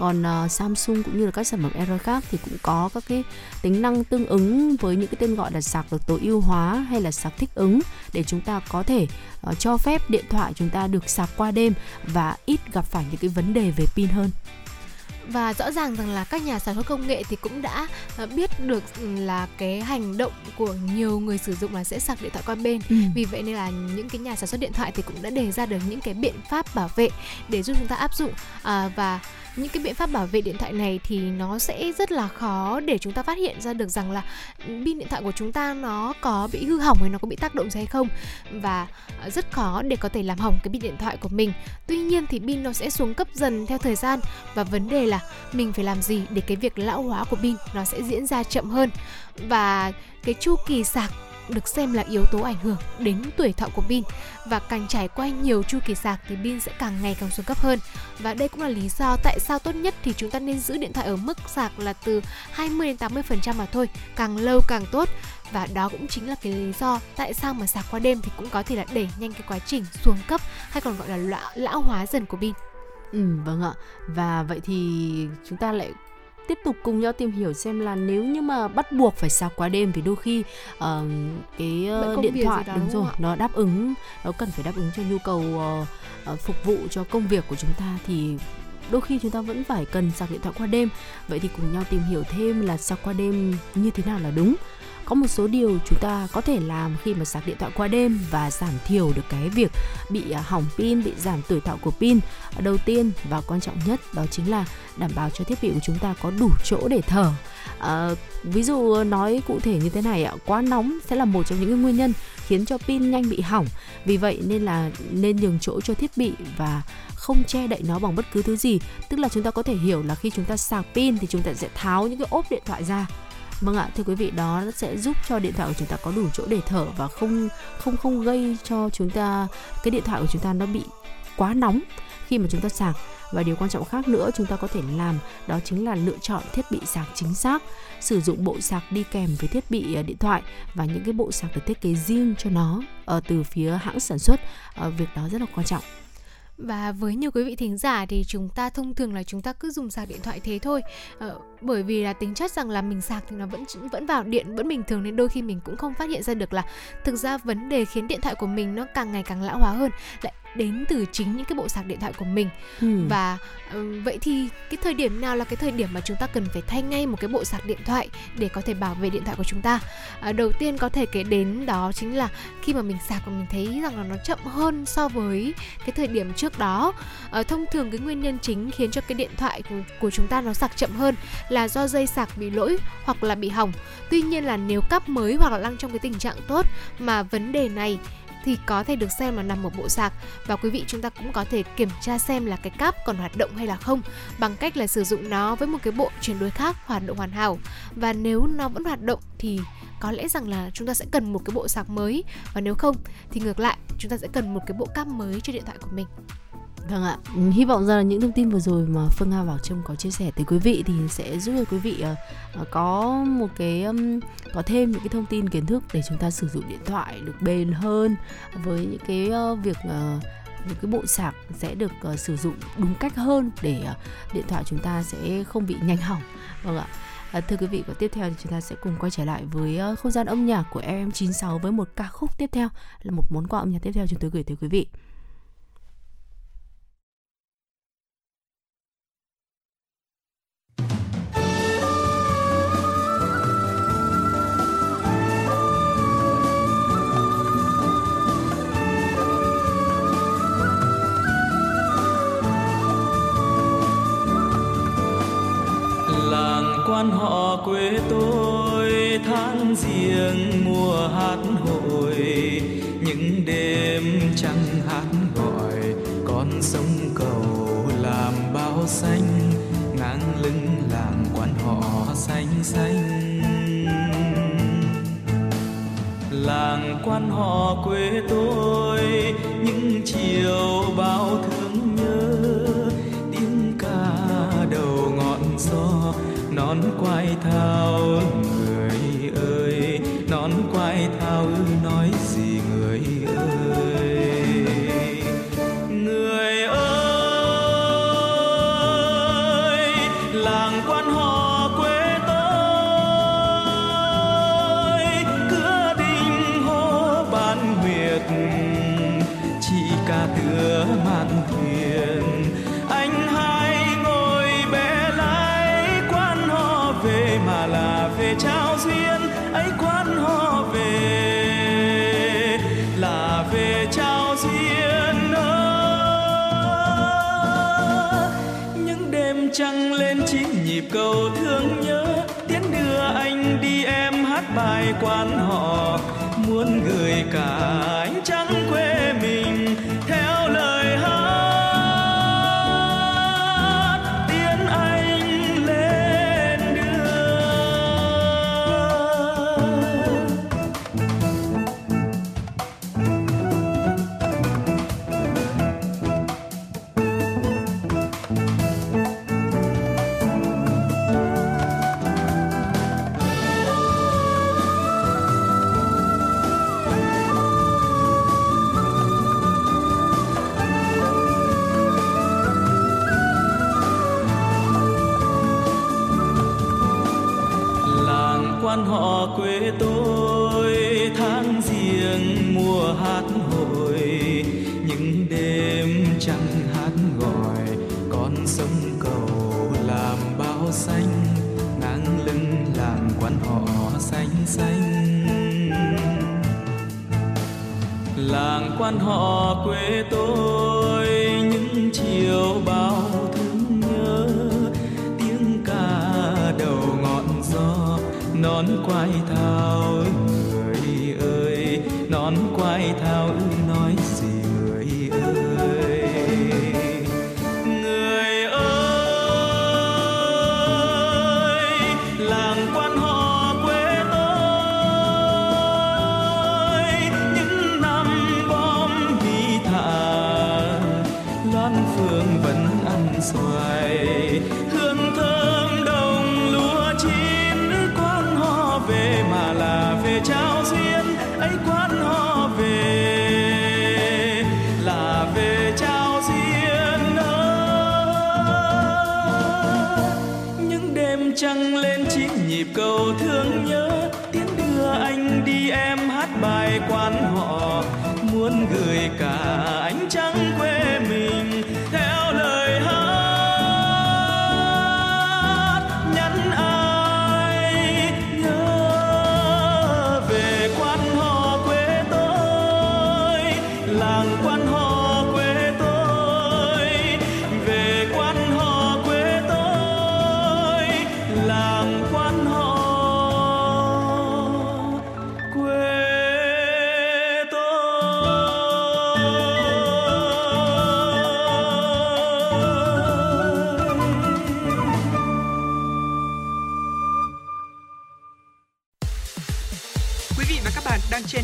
còn uh, Samsung cũng như là các sản phẩm Android khác thì cũng có các cái tính năng tương ứng với những cái tên gọi là sạc được tối ưu hóa hay là sạc thích ứng để chúng ta có thể uh, cho phép điện thoại chúng ta được sạc qua đêm và ít gặp phải những cái vấn đề về pin hơn và rõ ràng rằng là các nhà sản xuất công nghệ thì cũng đã ờ, biết được là cái hành động của nhiều người sử dụng là sẽ sạc điện thoại qua bên. Ừ. vì vậy nên là những cái nhà sản xuất điện thoại thì cũng đã đề ra được những cái biện pháp bảo vệ để giúp chúng ta áp dụng. À, và những cái biện pháp bảo vệ điện thoại này thì nó sẽ rất là khó để chúng ta phát hiện ra được rằng là pin điện thoại của chúng ta nó có bị hư hỏng hay nó có bị tác động gì hay không. Và ờ, rất khó để có thể làm hỏng cái pin điện thoại của mình. Tuy nhiên thì pin nó sẽ xuống cấp dần theo thời gian. Và vấn đề là mình phải làm gì để cái việc lão hóa của pin nó sẽ diễn ra chậm hơn. Và cái chu kỳ sạc được xem là yếu tố ảnh hưởng đến tuổi thọ của pin và càng trải qua nhiều chu kỳ sạc thì pin sẽ càng ngày càng xuống cấp hơn. Và đây cũng là lý do tại sao tốt nhất thì chúng ta nên giữ điện thoại ở mức sạc là từ 20 đến 80% mà thôi càng lâu càng tốt. Và đó cũng chính là cái lý do tại sao mà sạc qua đêm thì cũng có thể là đẩy nhanh cái quá trình xuống cấp hay còn gọi là lão, lão hóa dần của pin Ừ, vâng ạ. Và vậy thì chúng ta lại tiếp tục cùng nhau tìm hiểu xem là nếu như mà bắt buộc phải sạc qua đêm thì đôi khi ờ, cái công điện thoại đúng rồi ạ? nó đáp ứng nó cần phải đáp ứng cho nhu cầu ờ, ờ, phục vụ cho công việc của chúng ta thì đôi khi chúng ta vẫn phải cần sạc điện thoại qua đêm vậy thì cùng nhau tìm hiểu thêm là sạc qua đêm như thế nào là đúng có một số điều chúng ta có thể làm khi mà sạc điện thoại qua đêm và giảm thiểu được cái việc bị à, hỏng pin, bị giảm tuổi thọ của pin. Đầu tiên và quan trọng nhất đó chính là đảm bảo cho thiết bị của chúng ta có đủ chỗ để thở. À, ví dụ nói cụ thể như thế này ạ, quá nóng sẽ là một trong những nguyên nhân khiến cho pin nhanh bị hỏng. Vì vậy nên là nên nhường chỗ cho thiết bị và không che đậy nó bằng bất cứ thứ gì. Tức là chúng ta có thể hiểu là khi chúng ta sạc pin thì chúng ta sẽ tháo những cái ốp điện thoại ra Vâng ạ, thưa quý vị, đó sẽ giúp cho điện thoại của chúng ta có đủ chỗ để thở và không không không gây cho chúng ta cái điện thoại của chúng ta nó bị quá nóng khi mà chúng ta sạc. Và điều quan trọng khác nữa chúng ta có thể làm đó chính là lựa chọn thiết bị sạc chính xác sử dụng bộ sạc đi kèm với thiết bị ờ, điện thoại và những cái bộ sạc được thiết kế riêng cho nó ở từ phía hãng sản xuất. Ờ, việc đó rất là quan trọng. Và với nhiều quý vị thính giả thì chúng ta thông thường là chúng ta cứ dùng sạc điện thoại thế thôi. Ờ, Bởi vì là tính chất rằng là mình sạc thì nó vẫn vẫn vào điện vẫn bình thường Nên đôi khi mình cũng không phát hiện ra được là Thực ra vấn đề khiến điện thoại của mình nó càng ngày càng lão hóa hơn. Lại đến từ chính những cái bộ sạc điện thoại của mình. Ừ. và ừm, vậy thì cái thời điểm nào là cái thời điểm mà chúng ta cần phải thay ngay một cái bộ sạc điện thoại để có thể bảo vệ điện thoại của chúng ta? À, đầu tiên có thể kể đến đó chính là khi mà mình sạc và mình thấy rằng là nó chậm hơn so với cái thời điểm trước đó. À, thông thường cái nguyên nhân chính khiến cho cái điện thoại của, của chúng ta nó sạc chậm hơn là do dây sạc bị lỗi hoặc là bị hỏng. Tuy nhiên là nếu cắp mới hoặc là đang trong cái tình trạng tốt mà vấn đề này thì có thể được xem là nằm ở bộ sạc. Và quý vị chúng ta cũng có thể kiểm tra xem là cái cáp còn hoạt động hay là không, bằng cách là sử dụng nó với một cái bộ chuyển đổi khác, hoạt động hoàn hảo. Và nếu nó vẫn hoạt động thì có lẽ rằng là chúng ta sẽ cần một cái bộ sạc mới. Và nếu không thì ngược lại, chúng ta sẽ cần một cái bộ cáp mới cho điện thoại của mình. Vâng ạ, ừ, hy vọng rằng là những thông tin vừa rồi mà Phương Nga Bảo Trâm có chia sẻ tới quý vị thì sẽ giúp cho quý vị ờ, ờ, có một cái có thêm những cái thông tin kiến thức để chúng ta sử dụng điện thoại được bền hơn với những cái ờ, việc những cái bộ sạc sẽ được sử dụng đúng cách hơn để điện thoại chúng ta sẽ không bị nhanh hỏng. Vâng ạ. À, thưa quý vị và tiếp theo thì chúng ta sẽ cùng quay trở lại với không gian âm nhạc của FM96 với một ca khúc tiếp theo là một món quà âm nhạc tiếp theo chúng tôi gửi tới quý vị. Quê tôi tháng riêng mùa hát hội những đêm trăng hát gọi, con sông cầu làm bao xanh. Ngang lưng làng quan họ xanh xanh. Làng quan họ quê tôi, những chiều bao thương nhớ. Tiếng ca đầu ngọn gió nón quai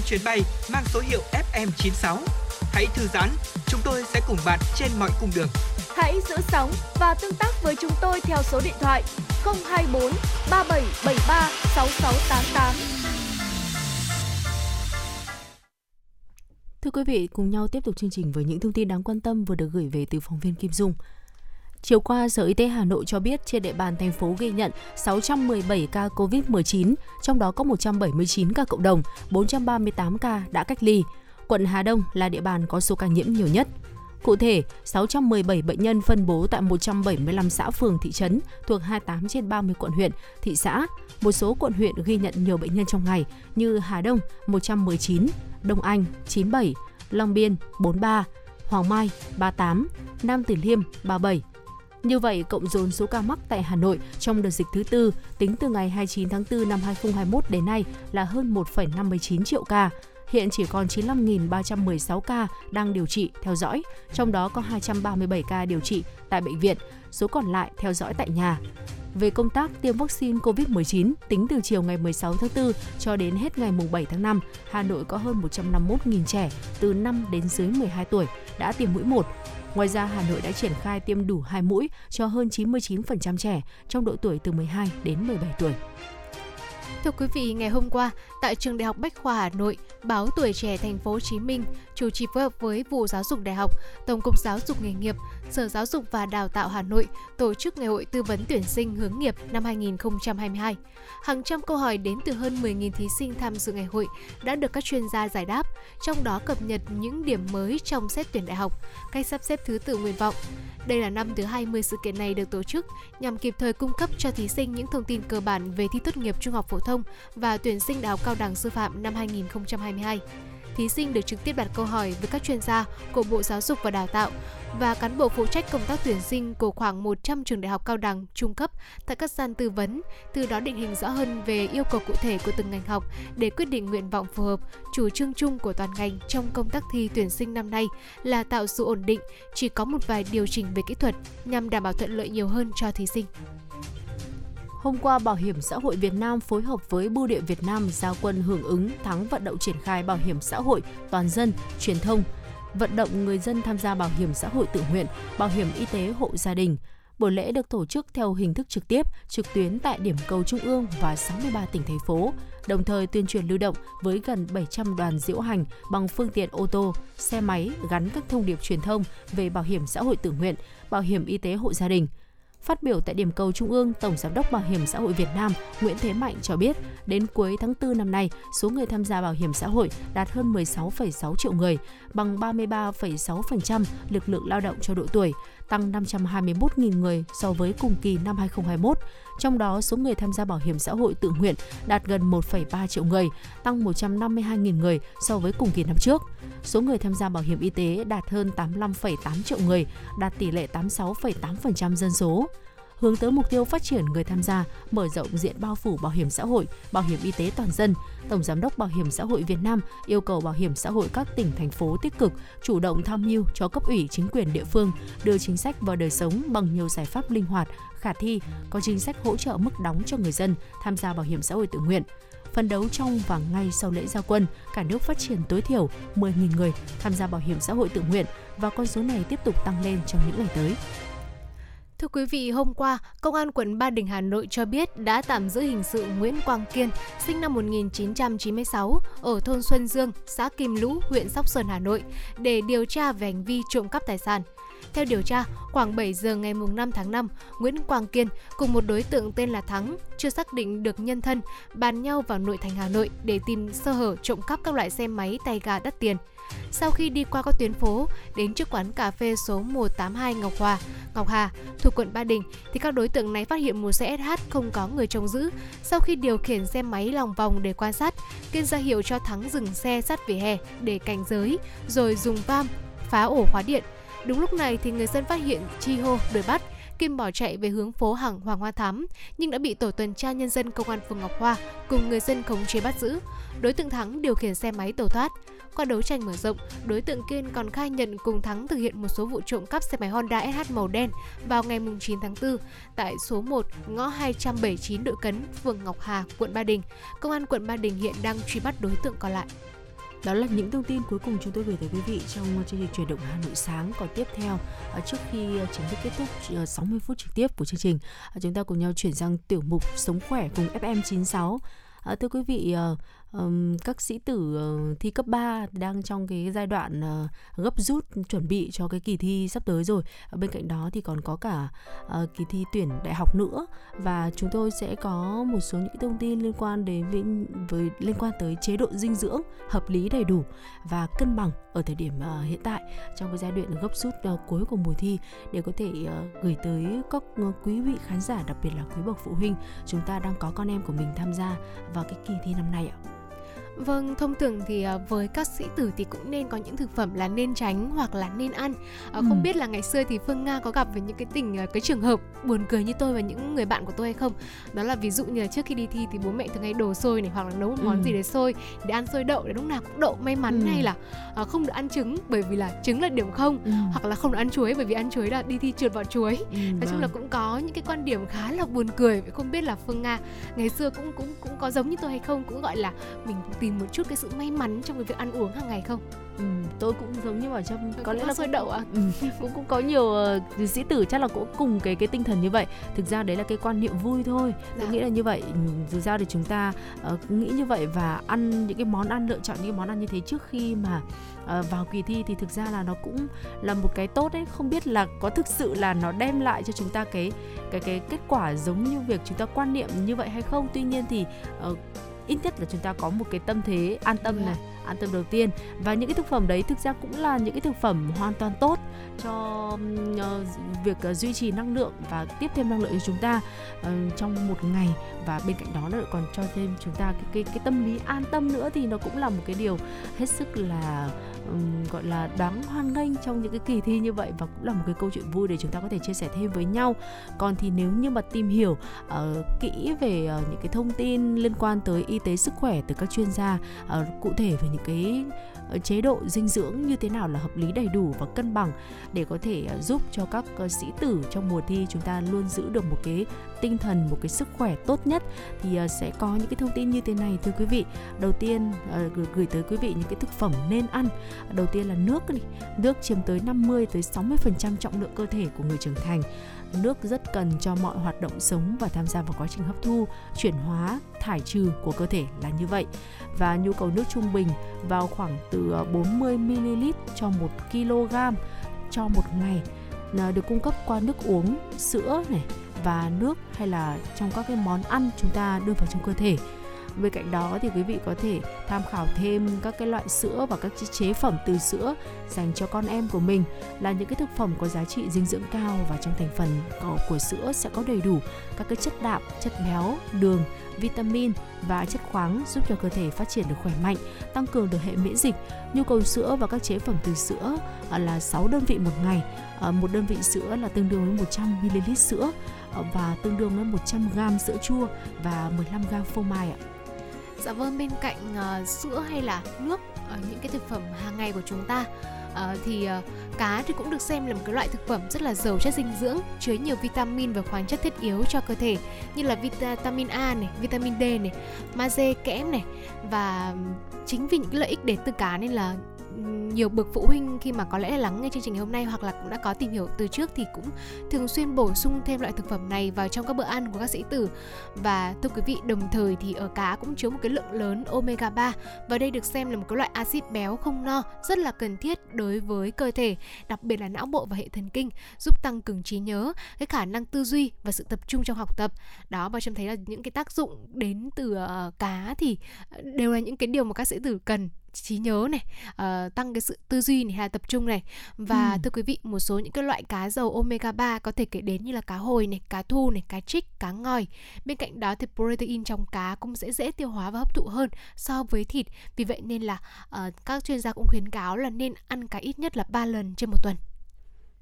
chuyến bay mang số hiệu FM96. Hãy thư giãn, chúng tôi sẽ cùng bạn trên mọi cung đường. Hãy giữ sóng và tương tác với chúng tôi theo số điện thoại 024 3773 6688. Thưa quý vị, cùng nhau tiếp tục chương trình với những thông tin đáng quan tâm vừa được gửi về từ phóng viên Kim Dung. Chiều qua, Sở Y tế Hà Nội cho biết trên địa bàn thành phố ghi nhận 617 ca COVID-19, trong đó có 179 ca cộng đồng, 438 ca đã cách ly. Quận Hà Đông là địa bàn có số ca nhiễm nhiều nhất. Cụ thể, 617 bệnh nhân phân bố tại 175 xã phường thị trấn thuộc 28 trên 30 quận huyện, thị xã. Một số quận huyện ghi nhận nhiều bệnh nhân trong ngày như Hà Đông 119, Đông Anh 97, Long Biên 43, Hoàng Mai 38, Nam Từ Liêm 37. Như vậy, cộng dồn số ca mắc tại Hà Nội trong đợt dịch thứ tư tính từ ngày 29 tháng 4 năm 2021 đến nay là hơn 1,59 triệu ca. Hiện chỉ còn 95.316 ca đang điều trị, theo dõi, trong đó có 237 ca điều trị tại bệnh viện, số còn lại theo dõi tại nhà. Về công tác tiêm vaccine COVID-19, tính từ chiều ngày 16 tháng 4 cho đến hết ngày 7 tháng 5, Hà Nội có hơn 151.000 trẻ từ 5 đến dưới 12 tuổi đã tiêm mũi 1. Ngoài ra, Hà Nội đã triển khai tiêm đủ 2 mũi cho hơn 99% trẻ trong độ tuổi từ 12 đến 17 tuổi. Thưa quý vị, ngày hôm qua, tại trường Đại học Bách khoa Hà Nội, báo Tuổi trẻ Thành phố Hồ Chí Minh chủ trì phối hợp với vụ Giáo dục Đại học, Tổng cục Giáo dục nghề nghiệp, Sở Giáo dục và Đào tạo Hà Nội tổ chức ngày hội tư vấn tuyển sinh hướng nghiệp năm 2022. Hàng trăm câu hỏi đến từ hơn 10.000 thí sinh tham dự ngày hội đã được các chuyên gia giải đáp, trong đó cập nhật những điểm mới trong xét tuyển đại học, cách sắp xếp thứ tự nguyện vọng. Đây là năm thứ 20 sự kiện này được tổ chức nhằm kịp thời cung cấp cho thí sinh những thông tin cơ bản về thi tốt nghiệp trung học phổ thông và tuyển sinh đại học cao đẳng sư phạm năm 2022. Thí sinh được trực tiếp đặt câu hỏi với các chuyên gia của Bộ Giáo dục và Đào tạo và cán bộ phụ trách công tác tuyển sinh của khoảng 100 trường đại học cao đẳng, trung cấp tại các gian tư vấn, từ đó định hình rõ hơn về yêu cầu cụ thể của từng ngành học để quyết định nguyện vọng phù hợp. Chủ trương chung của toàn ngành trong công tác thi tuyển sinh năm nay là tạo sự ổn định, chỉ có một vài điều chỉnh về kỹ thuật nhằm đảm bảo thuận lợi nhiều hơn cho thí sinh. Hôm qua, Bảo hiểm xã hội Việt Nam phối hợp với Bưu điện Việt Nam giao quân hưởng ứng tháng vận động triển khai bảo hiểm xã hội toàn dân, truyền thông, vận động người dân tham gia bảo hiểm xã hội tự nguyện, bảo hiểm y tế hộ gia đình. Buổi lễ được tổ chức theo hình thức trực tiếp, trực tuyến tại điểm cầu trung ương và 63 tỉnh thành phố, đồng thời tuyên truyền lưu động với gần 700 đoàn diễu hành bằng phương tiện ô tô, xe máy gắn các thông điệp truyền thông về bảo hiểm xã hội tự nguyện, bảo hiểm y tế hộ gia đình. Phát biểu tại điểm cầu Trung ương, Tổng Giám đốc Bảo hiểm xã hội Việt Nam Nguyễn Thế Mạnh cho biết, đến cuối tháng 4 năm nay, số người tham gia bảo hiểm xã hội đạt hơn 16,6 triệu người, bằng 33,6% lực lượng lao động cho độ tuổi, tăng 521.000 người so với cùng kỳ năm 2021. Trong đó, số người tham gia bảo hiểm xã hội tự nguyện đạt gần 1,3 triệu người, tăng 152.000 người so với cùng kỳ năm trước. Số người tham gia bảo hiểm y tế đạt hơn 85,8 triệu người, đạt tỷ lệ 86,8% dân số hướng tới mục tiêu phát triển người tham gia, mở rộng diện bao phủ bảo hiểm xã hội, bảo hiểm y tế toàn dân. Tổng giám đốc Bảo hiểm xã hội Việt Nam yêu cầu bảo hiểm xã hội các tỉnh thành phố tích cực chủ động tham mưu cho cấp ủy chính quyền địa phương đưa chính sách vào đời sống bằng nhiều giải pháp linh hoạt, khả thi, có chính sách hỗ trợ mức đóng cho người dân tham gia bảo hiểm xã hội tự nguyện phấn đấu trong và ngay sau lễ giao quân, cả nước phát triển tối thiểu 10.000 người tham gia bảo hiểm xã hội tự nguyện và con số này tiếp tục tăng lên trong những ngày tới. Thưa quý vị, hôm qua, Công an quận Ba Đình Hà Nội cho biết đã tạm giữ hình sự Nguyễn Quang Kiên, sinh năm 1996, ở thôn Xuân Dương, xã Kim Lũ, huyện Sóc Sơn, Hà Nội, để điều tra về hành vi trộm cắp tài sản. Theo điều tra, khoảng 7 giờ ngày 5 tháng 5, Nguyễn Quang Kiên cùng một đối tượng tên là Thắng, chưa xác định được nhân thân, bàn nhau vào nội thành Hà Nội để tìm sơ hở trộm cắp các loại xe máy tay ga đắt tiền. Sau khi đi qua các tuyến phố, đến trước quán cà phê số 182 Ngọc Hòa, Ngọc Hà, thuộc quận Ba Đình, thì các đối tượng này phát hiện một xe SH không có người trông giữ. Sau khi điều khiển xe máy lòng vòng để quan sát, Kiên ra hiệu cho Thắng dừng xe sát vỉa hè để cảnh giới, rồi dùng vam phá ổ khóa điện. Đúng lúc này thì người dân phát hiện chi hô đuổi bắt. Kim bỏ chạy về hướng phố hàng Hoàng Hoa Thám, nhưng đã bị tổ tuần tra nhân dân công an phường Ngọc Hoa cùng người dân khống chế bắt giữ. Đối tượng Thắng điều khiển xe máy tẩu thoát. Qua đấu tranh mở rộng, đối tượng Kiên còn khai nhận cùng Thắng thực hiện một số vụ trộm cắp xe máy Honda SH màu đen vào ngày 9 tháng 4 tại số 1 ngõ 279 Đội Cấn, phường Ngọc Hà, quận Ba Đình. Công an quận Ba Đình hiện đang truy bắt đối tượng còn lại. Đó là những thông tin cuối cùng chúng tôi gửi tới quý vị trong chương trình chuyển động Hà Nội sáng. Còn tiếp theo, à, trước khi à, chính thức kết thúc à, 60 phút trực tiếp của chương trình, chúng ta cùng nhau chuyển sang tiểu mục Sống khỏe cùng FM96. À, thưa quý vị, um, các sĩ tử ờ, thi cấp 3 đang trong cái giai đoạn uh, gấp rút chuẩn bị cho cái kỳ thi sắp tới rồi. Bên cạnh đó thì còn có cả uh, kỳ thi tuyển đại học nữa và chúng tôi sẽ có một số những thông tin liên quan đến với, với liên quan tới chế độ dinh dưỡng hợp lý đầy đủ và cân bằng ở thời điểm uh, hiện tại trong cái giai đoạn gấp rút uh, cuối của mùa thi để có thể uh, gửi tới các uh, quý vị khán giả đặc biệt là quý bậc phụ huynh chúng ta đang có con em của mình tham gia vào cái kỳ thi năm nay ạ. Vâng, thông thường thì à, với các sĩ tử thì cũng nên có những thực phẩm là nên tránh hoặc là nên ăn. À, Không Ừ. biết là ngày xưa thì Phương Nga có gặp với những cái tình à, cái trường hợp buồn cười như tôi và những người bạn của tôi hay không? Đó là ví dụ như là trước khi đi thi thì bố mẹ thường hay đổ xôi này hoặc là nấu một món Ừ. gì để xôi để ăn xôi đậu để lúc nào cũng đậu may mắn Ừ. hay là à, không được ăn trứng bởi vì là trứng là điểm không hoặc là không được ăn chuối bởi vì ăn chuối là đi thi trượt vào chuối. Ừ, Nói chung là vâng. cũng có những cái quan điểm khá là buồn cười Không biết là Phương Nga ngày xưa cũng cũng cũng có giống như tôi hay không Cũng gọi là mình tìm một chút cái sự may mắn trong cái việc ăn uống hàng ngày không? Ừ, tôi cũng giống như bảo trâm có lẽ là cũng- đậu à? ừ, cũng cũng có nhiều ờ, sĩ tử chắc là cũng cùng cái cái tinh thần như vậy. Thực ra đấy là cái quan niệm vui thôi. Tôi Dạ. nghĩ là như vậy. Ừ, dù sao thì chúng ta cứ nghĩ như vậy và ăn những cái món ăn lựa chọn những cái món ăn như thế trước khi mà ờ, vào kỳ thi thì thực ra là nó cũng là một cái tốt đấy. Không biết là có thực sự là nó đem lại cho chúng ta cái cái cái kết quả giống như việc chúng ta quan niệm như vậy hay không? Tuy nhiên thì ờ, ít nhất là chúng ta có một cái tâm thế an tâm Dạ. này an tâm đầu tiên và những cái thực phẩm đấy thực ra cũng là những cái thực phẩm hoàn toàn tốt cho ờ, việc ờ, duy trì năng lượng và tiếp thêm năng lượng cho chúng ta ờ, trong một ngày và bên cạnh đó nữa còn cho thêm chúng ta cái cái cái tâm lý an tâm nữa thì nó cũng là một cái điều hết sức là um, gọi là đáng hoan nghênh trong những cái kỳ thi như vậy và cũng là một cái câu chuyện vui để chúng ta có thể chia sẻ thêm với nhau. Còn thì nếu như mà tìm hiểu uh, kỹ về uh, những cái thông tin liên quan tới y tế sức khỏe từ các chuyên gia uh, cụ thể về những cái chế độ dinh dưỡng như thế nào là hợp lý đầy đủ và cân bằng để có thể giúp cho các sĩ tử trong mùa thi chúng ta luôn giữ được một cái tinh thần một cái sức khỏe tốt nhất thì ờ, sẽ có những cái thông tin như thế này thưa quý vị. Đầu tiên ờ, gửi- tới quý vị những cái thực phẩm nên ăn. Đầu tiên là nước này. Nước chiếm tới 50 tới 60% trọng lượng cơ thể của người trưởng thành. Nước rất cần cho mọi hoạt động sống và tham gia vào quá trình hấp thu chuyển hóa thải trừ của cơ thể là như vậy. Và nhu cầu nước trung bình vào khoảng từ ờ, 40 ml cho 1 kg cho một ngày được cung cấp qua nước uống, sữa này và nước hay là trong các cái món ăn chúng ta đưa vào trong cơ thể. Bên cạnh đó thì quý vị có thể tham khảo thêm các cái loại sữa và các chế- phẩm từ sữa dành cho con em của mình là những cái thực phẩm có giá trị dinh dưỡng cao và trong thành phần của, của sữa sẽ có đầy đủ các cái chất đạm, chất béo, đường, vitamin và chất khoáng giúp cho cơ thể phát triển được khỏe mạnh, tăng cường được hệ miễn dịch. Nhu cầu sữa và các chế phẩm từ sữa à, là 6 đơn vị một ngày. À, một đơn vị sữa là tương đương với 100 ml sữa Ờ, và tương đương với 100 g sữa chua và 15 g phô mai ạ. Dạ vâng, bên cạnh uh, sữa hay là nước, uh, những cái thực phẩm hàng ngày của chúng ta uh, thì uh, cá thì cũng được xem là một cái loại thực phẩm rất là giàu chất dinh dưỡng, chứa nhiều vitamin và khoáng chất thiết yếu cho cơ thể như là vitamin A này, vitamin D này, magie, kẽm này và chính vì những cái lợi ích đến từ cá nên là nhiều bậc phụ huynh khi mà có lẽ là lắng nghe chương trình ngày hôm nay hoặc là cũng đã có tìm hiểu từ trước thì cũng thường xuyên bổ sung thêm loại thực phẩm này vào trong các bữa ăn của các sĩ tử. Và thưa quý vị, đồng thời thì ở cá cũng chứa một cái lượng lớn omega 3 và đây được xem là một cái loại axit béo không no, rất là cần thiết đối với cơ thể, đặc biệt là não bộ và hệ thần kinh, giúp tăng cường trí nhớ, cái khả năng tư duy và sự tập trung trong học tập. Đó, và trâm thấy là những cái tác dụng đến từ ờ, cá thì ờ, đều là những cái điều mà các sĩ tử cần trí nhớ này ờ, tăng cái sự tư duy này hay là tập trung này. Và Ừ. thưa quý vị một số những cái loại cá dầu omega 3 có thể kể đến như là cá hồi này cá thu này cá trích cá ngòi. Bên cạnh đó thì protein trong cá cũng sẽ dễ tiêu hóa và hấp thụ hơn so với thịt. Vì vậy nên là ờ, các chuyên gia cũng khuyến cáo là nên ăn cá ít nhất là 3 lần trên một tuần.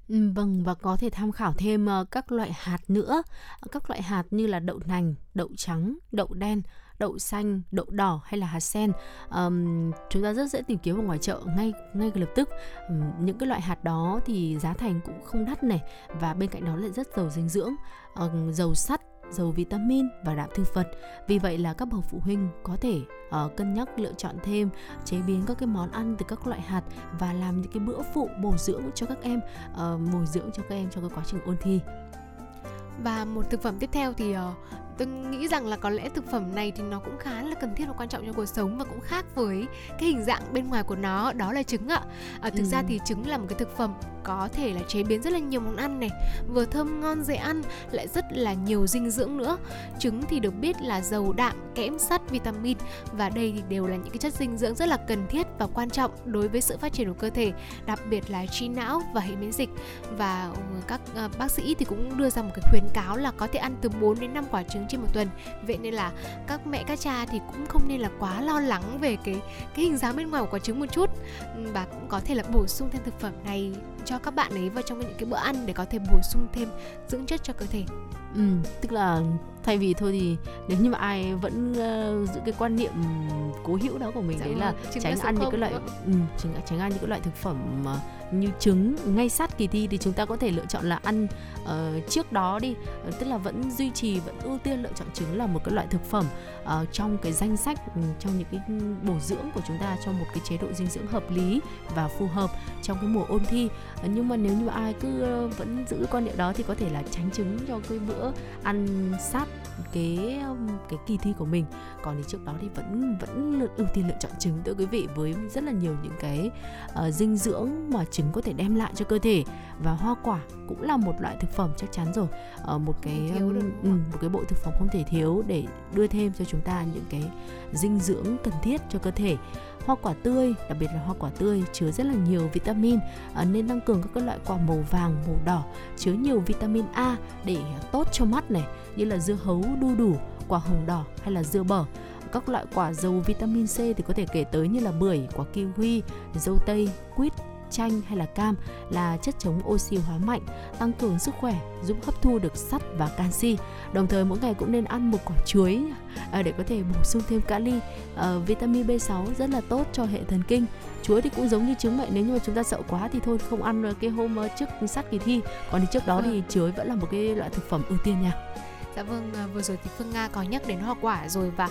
Ừ, vâng và có thể tham khảo thêm ờ, các loại hạt nữa. Các loại hạt như là đậu nành đậu trắng đậu đen đậu xanh đậu đỏ hay là hạt sen. Um, chúng ta rất dễ tìm kiếm ở ngoài chợ ngay ngay lập tức. Um, những cái loại hạt đó thì giá thành cũng không đắt này và bên cạnh đó lại rất giàu dinh dưỡng um, giàu sắt giàu vitamin và đạm thực vật vì vậy là các bậc phụ huynh có thể uh, cân nhắc lựa chọn thêm chế biến các cái món ăn từ các loại hạt và làm những cái bữa phụ bổ dưỡng cho các em uh, bồi dưỡng cho các em trong cái quá trình ôn thi. Và một thực phẩm tiếp theo thì uh, tôi nghĩ rằng là có lẽ thực phẩm này thì nó cũng khá là cần thiết và quan trọng trong cuộc sống và cũng khác với cái hình dạng bên ngoài của nó đó là trứng ạ. À, thực ra Ừ. thì trứng là một cái thực phẩm có thể là chế biến rất là nhiều món ăn này vừa thơm ngon dễ ăn lại rất là nhiều dinh dưỡng nữa. Trứng thì được biết là giàu đạm kẽm sắt vitamin và đây thì đều là những cái chất dinh dưỡng rất là cần thiết và quan trọng đối với sự phát triển của cơ thể đặc biệt là trí não và hệ miễn dịch. Và các ờ, bác sĩ thì cũng đưa ra một cái khuyến cáo là có thể ăn từ 4 đến 5 quả trứng trên một tuần. Vậy nên là các mẹ các cha thì cũng không nên là quá lo lắng về cái cái hình dáng bên ngoài của quả trứng một chút. Ừ, và cũng có thể là bổ sung thêm thực phẩm này cho các bạn ấy vào trong những cái bữa ăn để có thể bổ sung thêm dưỡng chất cho cơ thể. Ừ, tức là thay vì thôi thì nếu như mà ai vẫn ờ, giữ cái quan niệm cố hữu đó của mình Dạ đấy vâng, là tránh ăn những cái loại ừ, tránh, tránh ăn những cái loại thực phẩm ờ, như trứng ngay sát kỳ thi thì chúng ta có thể lựa chọn là ăn uh, trước đó đi uh, tức là vẫn duy trì vẫn ưu tiên lựa chọn trứng là một cái loại thực phẩm uh, trong cái danh sách ừ, trong những cái bổ dưỡng của chúng ta trong một cái chế độ dinh dưỡng hợp lý và phù hợp trong cái mùa ôn thi. Uh, nhưng mà nếu như ai cứ vẫn giữ quan niệm đó thì có thể là tránh trứng cho cái bữa ăn sát cái um, cái kỳ thi của mình. Còn thì trước đó thì vẫn vẫn ưu tiên lựa chọn trứng thưa quý vị với rất là nhiều những cái uh, dinh dưỡng mà trứng có thể đem lại cho cơ thể và hoa quả cũng là một loại thực phẩm chắc chắn rồi. Ờ, một cái thiếu được, ừ, một cái bộ thực phẩm không thể thiếu để đưa thêm cho chúng ta những cái dinh dưỡng cần thiết cho cơ thể. Hoa quả tươi đặc biệt là hoa quả tươi chứa rất là nhiều vitamin à, nên tăng cường các cái loại quả màu vàng màu đỏ chứa nhiều vitamin A để tốt cho mắt này như là dưa hấu đu đủ quả hồng đỏ hay là dưa bở. Các loại quả giàu vitamin C thì có thể kể tới như là bưởi, quả kiwi, dâu tây, quýt, chanh hay là cam là chất chống oxy hóa mạnh, tăng cường sức khỏe, giúp hấp thu được sắt và canxi. Đồng thời mỗi ngày cũng nên ăn một quả chuối à, để có thể bổ sung thêm kali, Ờ, vitamin B6 rất là tốt cho hệ thần kinh. Chuối thì cũng giống như trứng vậy, nếu như mà chúng ta sợ quá thì thôi không ăn cái hôm ờ, trước sát kỳ thi. Còn thì trước đó thì chuối vẫn là một cái loại thực phẩm ưu tiên nha. Dạ vâng, à, vừa rồi thì Phương Nga có nhắc đến hoa quả rồi và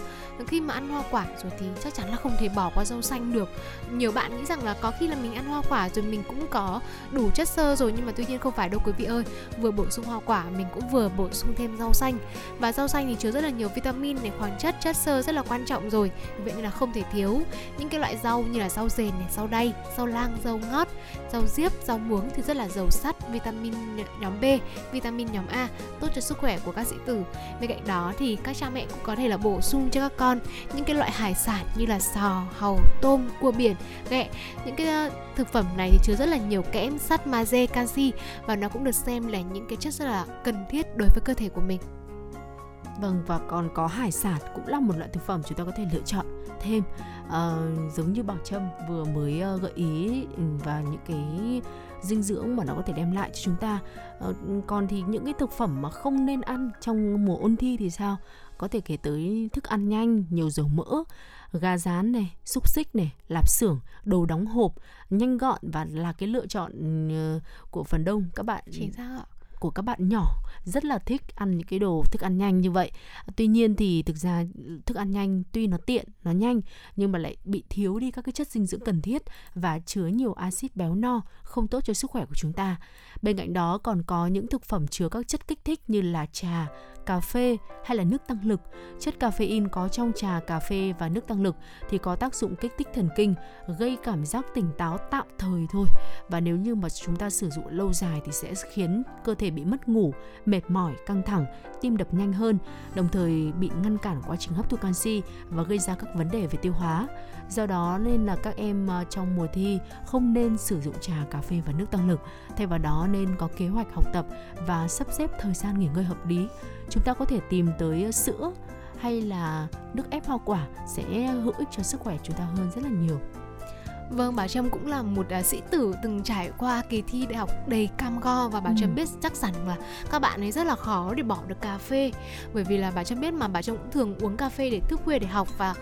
khi mà ăn hoa quả rồi thì chắc chắn là không thể bỏ qua rau xanh được. Nhiều bạn nghĩ rằng là có khi là mình ăn hoa quả rồi mình cũng có đủ chất xơ rồi nhưng mà tuy nhiên không phải đâu quý vị ơi. Vừa bổ sung hoa quả mình cũng vừa bổ sung thêm rau xanh. Và rau xanh thì chứa rất là nhiều vitamin này, khoáng chất, chất xơ rất là quan trọng rồi. Vậy nên là không thể thiếu những cái loại rau như là rau dền này, rau đay, rau lang, rau ngót, rau diếp, rau muống thì rất là giàu sắt, vitamin nhóm B, vitamin nhóm A tốt cho sức khỏe của các sĩ tử bên cạnh đó thì các cha mẹ cũng có thể là bổ sung cho các con những cái loại hải sản như là sò, hàu, tôm, cua biển. Ghẹ những cái ờ, thực phẩm này thì chứa rất là nhiều kẽm, sắt, magie, canxi và nó cũng được xem là những cái chất rất là cần thiết đối với cơ thể của mình. Vâng và còn có hải sản cũng là một loại thực phẩm chúng ta có thể lựa chọn thêm Ờ, giống như Bảo Trâm vừa mới ờ, gợi ý ừ, và những cái dinh dưỡng mà nó có thể đem lại cho chúng ta. Ờ, còn thì những cái thực phẩm mà không nên ăn trong mùa ôn thi thì sao? Có thể kể tới thức ăn nhanh, nhiều dầu mỡ, gà rán này, xúc xích này, lạp xưởng, đồ đóng hộp, nhanh gọn và là cái lựa chọn ừ, của phần đông các bạn chính xác ạ của các bạn nhỏ rất là thích ăn những cái đồ thức ăn nhanh như vậy. Tuy nhiên thì thực ra thức ăn nhanh tuy nó tiện, nó nhanh, nhưng mà lại bị thiếu đi các cái chất dinh dưỡng cần thiết và chứa nhiều axit béo no không tốt cho sức khỏe của chúng ta. Bên cạnh đó còn có những thực phẩm chứa các chất kích thích như là trà cà phê hay là nước tăng lực. Chất caffeine có trong trà, cà phê và nước tăng lực thì có tác dụng kích thích thần kinh, gây cảm giác tỉnh táo tạm thời thôi. Và nếu như mà chúng ta sử dụng lâu dài thì sẽ khiến cơ thể bị mất ngủ, mệt mỏi, căng thẳng, tim đập nhanh hơn, đồng thời bị ngăn cản quá trình hấp thu canxi và gây ra các vấn đề về tiêu hóa. Do đó nên là các em ờ, trong mùa thi không nên sử dụng trà, cà phê và nước tăng lực. Thay vào đó nên có kế hoạch học tập và sắp xếp thời gian nghỉ ngơi hợp lý chúng ta có thể tìm tới ờ, sữa hay là nước ép hoa quả sẽ hữu ích cho sức khỏe chúng ta hơn rất là nhiều Vâng, bà Trâm cũng là một uh, sĩ tử từng trải qua kỳ thi đại học đầy cam go và bà ừ. Trâm biết chắc chắn là các bạn ấy rất là khó để bỏ được cà phê bởi vì là bà Trâm biết mà bà Trâm cũng thường uống cà phê để thức khuya để học và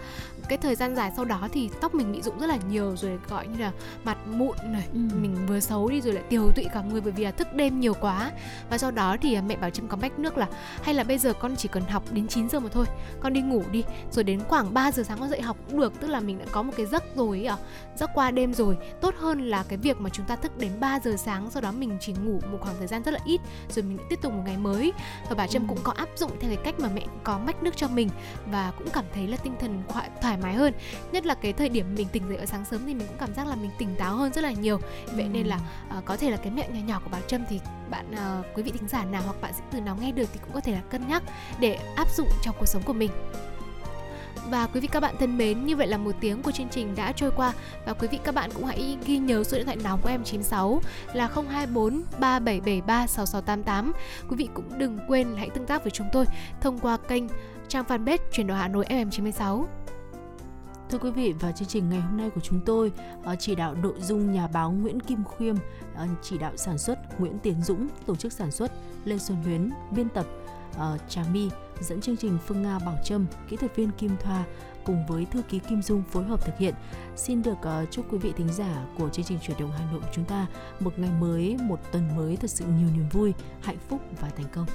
cái thời gian dài sau đó thì tóc mình bị rụng rất là nhiều rồi gọi như là mặt mụn này ừ. mình vừa xấu đi rồi lại tiều tụy cả người bởi vì là thức đêm nhiều quá và sau đó thì à, mẹ bảo trâm có bách nước là hay là bây giờ con chỉ cần học đến 9 giờ mà thôi con đi ngủ đi rồi đến khoảng 3 giờ sáng con dậy học cũng được tức là mình đã có một cái giấc rồi à giấc qua đêm rồi tốt hơn là cái việc mà chúng ta thức đến 3 giờ sáng sau đó mình chỉ ngủ một khoảng thời gian rất là ít rồi mình lại tiếp tục một ngày mới và bà trâm ừ. cũng có áp dụng theo cái cách mà mẹ có mách nước cho mình và cũng cảm thấy là tinh thần thoải thoải mái hơn nhất là cái thời điểm mình tỉnh dậy ở sáng sớm thì mình cũng cảm giác là mình tỉnh táo hơn rất là nhiều vậy ừ. nên là uh, có thể là cái mẹo nhỏ nhỏ của bà Trâm thì bạn uh, quý vị thính giả nào hoặc bạn sĩ từ nào nghe được thì cũng có thể là cân nhắc để áp dụng trong cuộc sống của mình và quý vị các bạn thân mến, như vậy là một tiếng của chương trình đã trôi qua và quý vị các bạn cũng hãy ghi nhớ số điện thoại nóng của em 96 là 024 3773 6688. Quý vị cũng đừng quên hãy tương tác với chúng tôi thông qua kênh trang fanpage truyền đổi Hà Nội FM96. Thưa quý vị, và chương trình ngày hôm nay của chúng tôi, ờ, chỉ đạo nội dung nhà báo Nguyễn Kim Khiêm, ờ, chỉ đạo sản xuất Nguyễn Tiến Dũng, tổ chức sản xuất Lê Xuân Huyến, biên tập ờ, Trà My, dẫn chương trình Phương Nga Bảo Trâm, kỹ thuật viên Kim Thoa cùng với thư ký Kim Dung phối hợp thực hiện. Xin được chúc quý vị thính giả của chương trình chuyển động Hà Nội của chúng ta một ngày mới, một tuần mới thật sự nhiều niềm vui, hạnh phúc và thành công.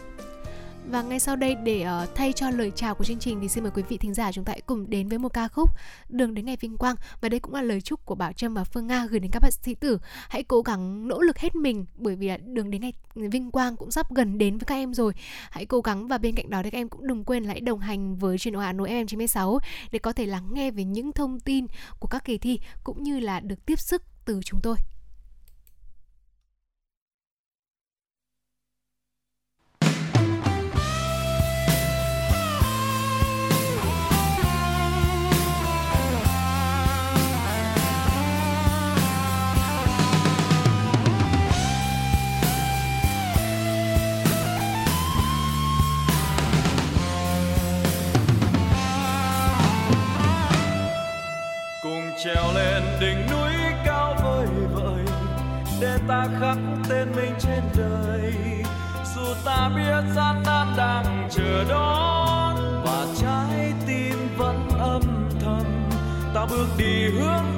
Và ngay sau đây để uh, thay cho lời chào của chương trình thì xin mời quý vị thính giả chúng ta hãy cùng đến với một ca khúc Đường đến ngày vinh quang và đây cũng là lời chúc của Bảo Trâm và Phương Nga gửi đến các bạn sĩ tử. Hãy cố gắng nỗ lực hết mình bởi vì là đường đến ngày vinh quang cũng sắp gần đến với các em rồi. Hãy cố gắng và bên cạnh đó thì các em cũng đừng quên hãy đồng hành với truyền hình Hà Nội FM96 để có thể lắng nghe về những thông tin của các kỳ thi cũng như là được tiếp sức từ chúng tôi. Trèo lên đỉnh núi cao vời vợi, để ta khắc tên mình trên đời. Dù ta biết gian nan đang chờ đón, và trái tim vẫn âm thầm, ta bước đi hướng